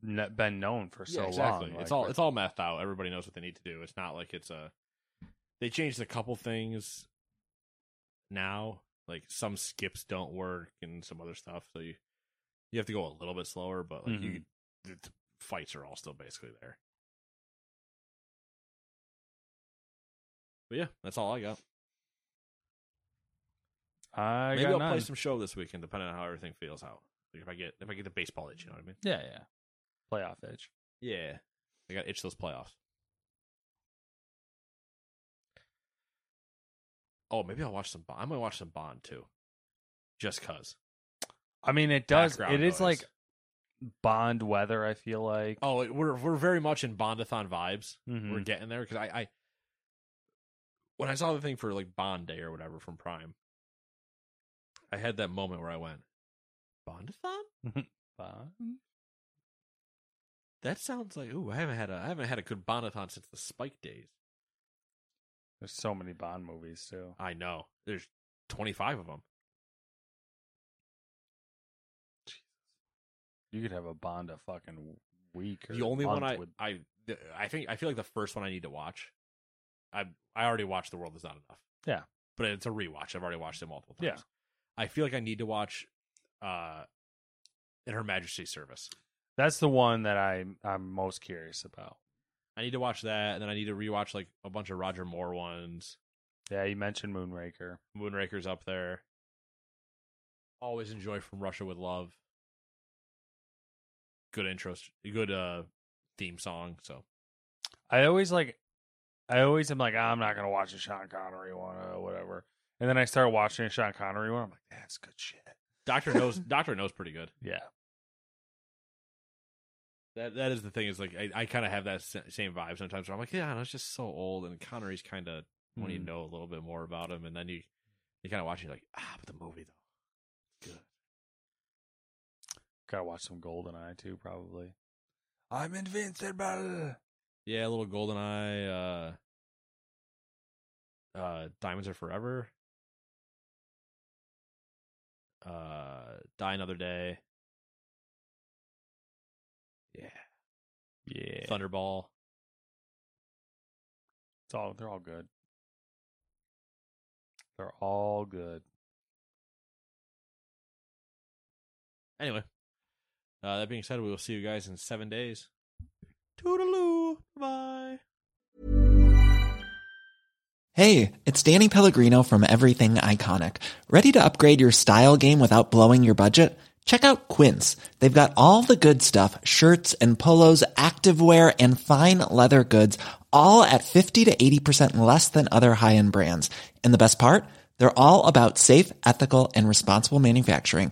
been known for so yeah, exactly. long. it's like, all it's all mathed out. Everybody knows what they need to do. It's not like it's a. They changed a couple things. Now, like some skips don't work and some other stuff, so you you have to go a little bit slower. But like you, mm-hmm. the, fights are all still basically there. But yeah, that's all I got. I Maybe got I'll none. play some show this weekend, depending on how everything feels out. Like if I get if I get the baseball itch, you know what I mean? Yeah, yeah. Playoff itch. Yeah, I got to itch those playoffs. Oh, maybe I'll watch some. Bond. I'm gonna watch some Bond too, just cause. I mean, it does. It is noise. like Bond weather. I feel like. Oh, it- we're we're very much in Bondathon vibes. Mhm. We're getting there because I, I when I saw the thing for like Bond Day or whatever from Prime, I had that moment where I went, Bondathon. Bond. That sounds like ooh, I haven't had a I haven't had a good Bondathon since the Spike days. There's so many Bond movies too. I know. There's 25 of them. You could have a Bond a fucking week. Or The only one I would- I I think I feel like the first one I need to watch. I I already watched The World Is Not Enough. Yeah. but it's a rewatch. I've already watched it multiple times. Yeah. I feel like I need to watch uh in Her Majesty's Service. That's the one that I I'm most curious about. I need to watch that, and then I need to rewatch like a bunch of Roger Moore ones. Yeah, you mentioned Moonraker. Moonraker's up there. Always enjoy From Russia with Love. Good intro, good uh theme song. So I always like. I always am like, "Ah, I'm not gonna watch a Sean Connery one or whatever, and then I start watching a Sean Connery one. I'm like, that's good shit. Doctor knows Doctor No's pretty good. Yeah, That that is the thing is like I, I kind of have that same vibe sometimes. Where I'm like, yeah, no, it's just so old, and Connery's kind of when you know a little bit more about him, and then you you kind of watch it like ah, but the movie though, gotta watch some Goldeneye too, probably. I'm invincible. Yeah, a little golden eye. Uh, uh, Diamonds Are Forever. Uh, Die Another Day. Yeah, Yeah, Thunderball. it's all they're all good. They're all good. Anyway, uh, that being said, we will see you guys in seven days. Toodaloo. Bye. Hey, it's Danny Pellegrino from Everything Iconic. Ready to upgrade your style game without blowing your budget? Check out Quince. They've got all the good stuff shirts and polos, activewear, and fine leather goods, all at 50 to 80% less than other high end brands. And the best part? They're all about safe, ethical, and responsible manufacturing.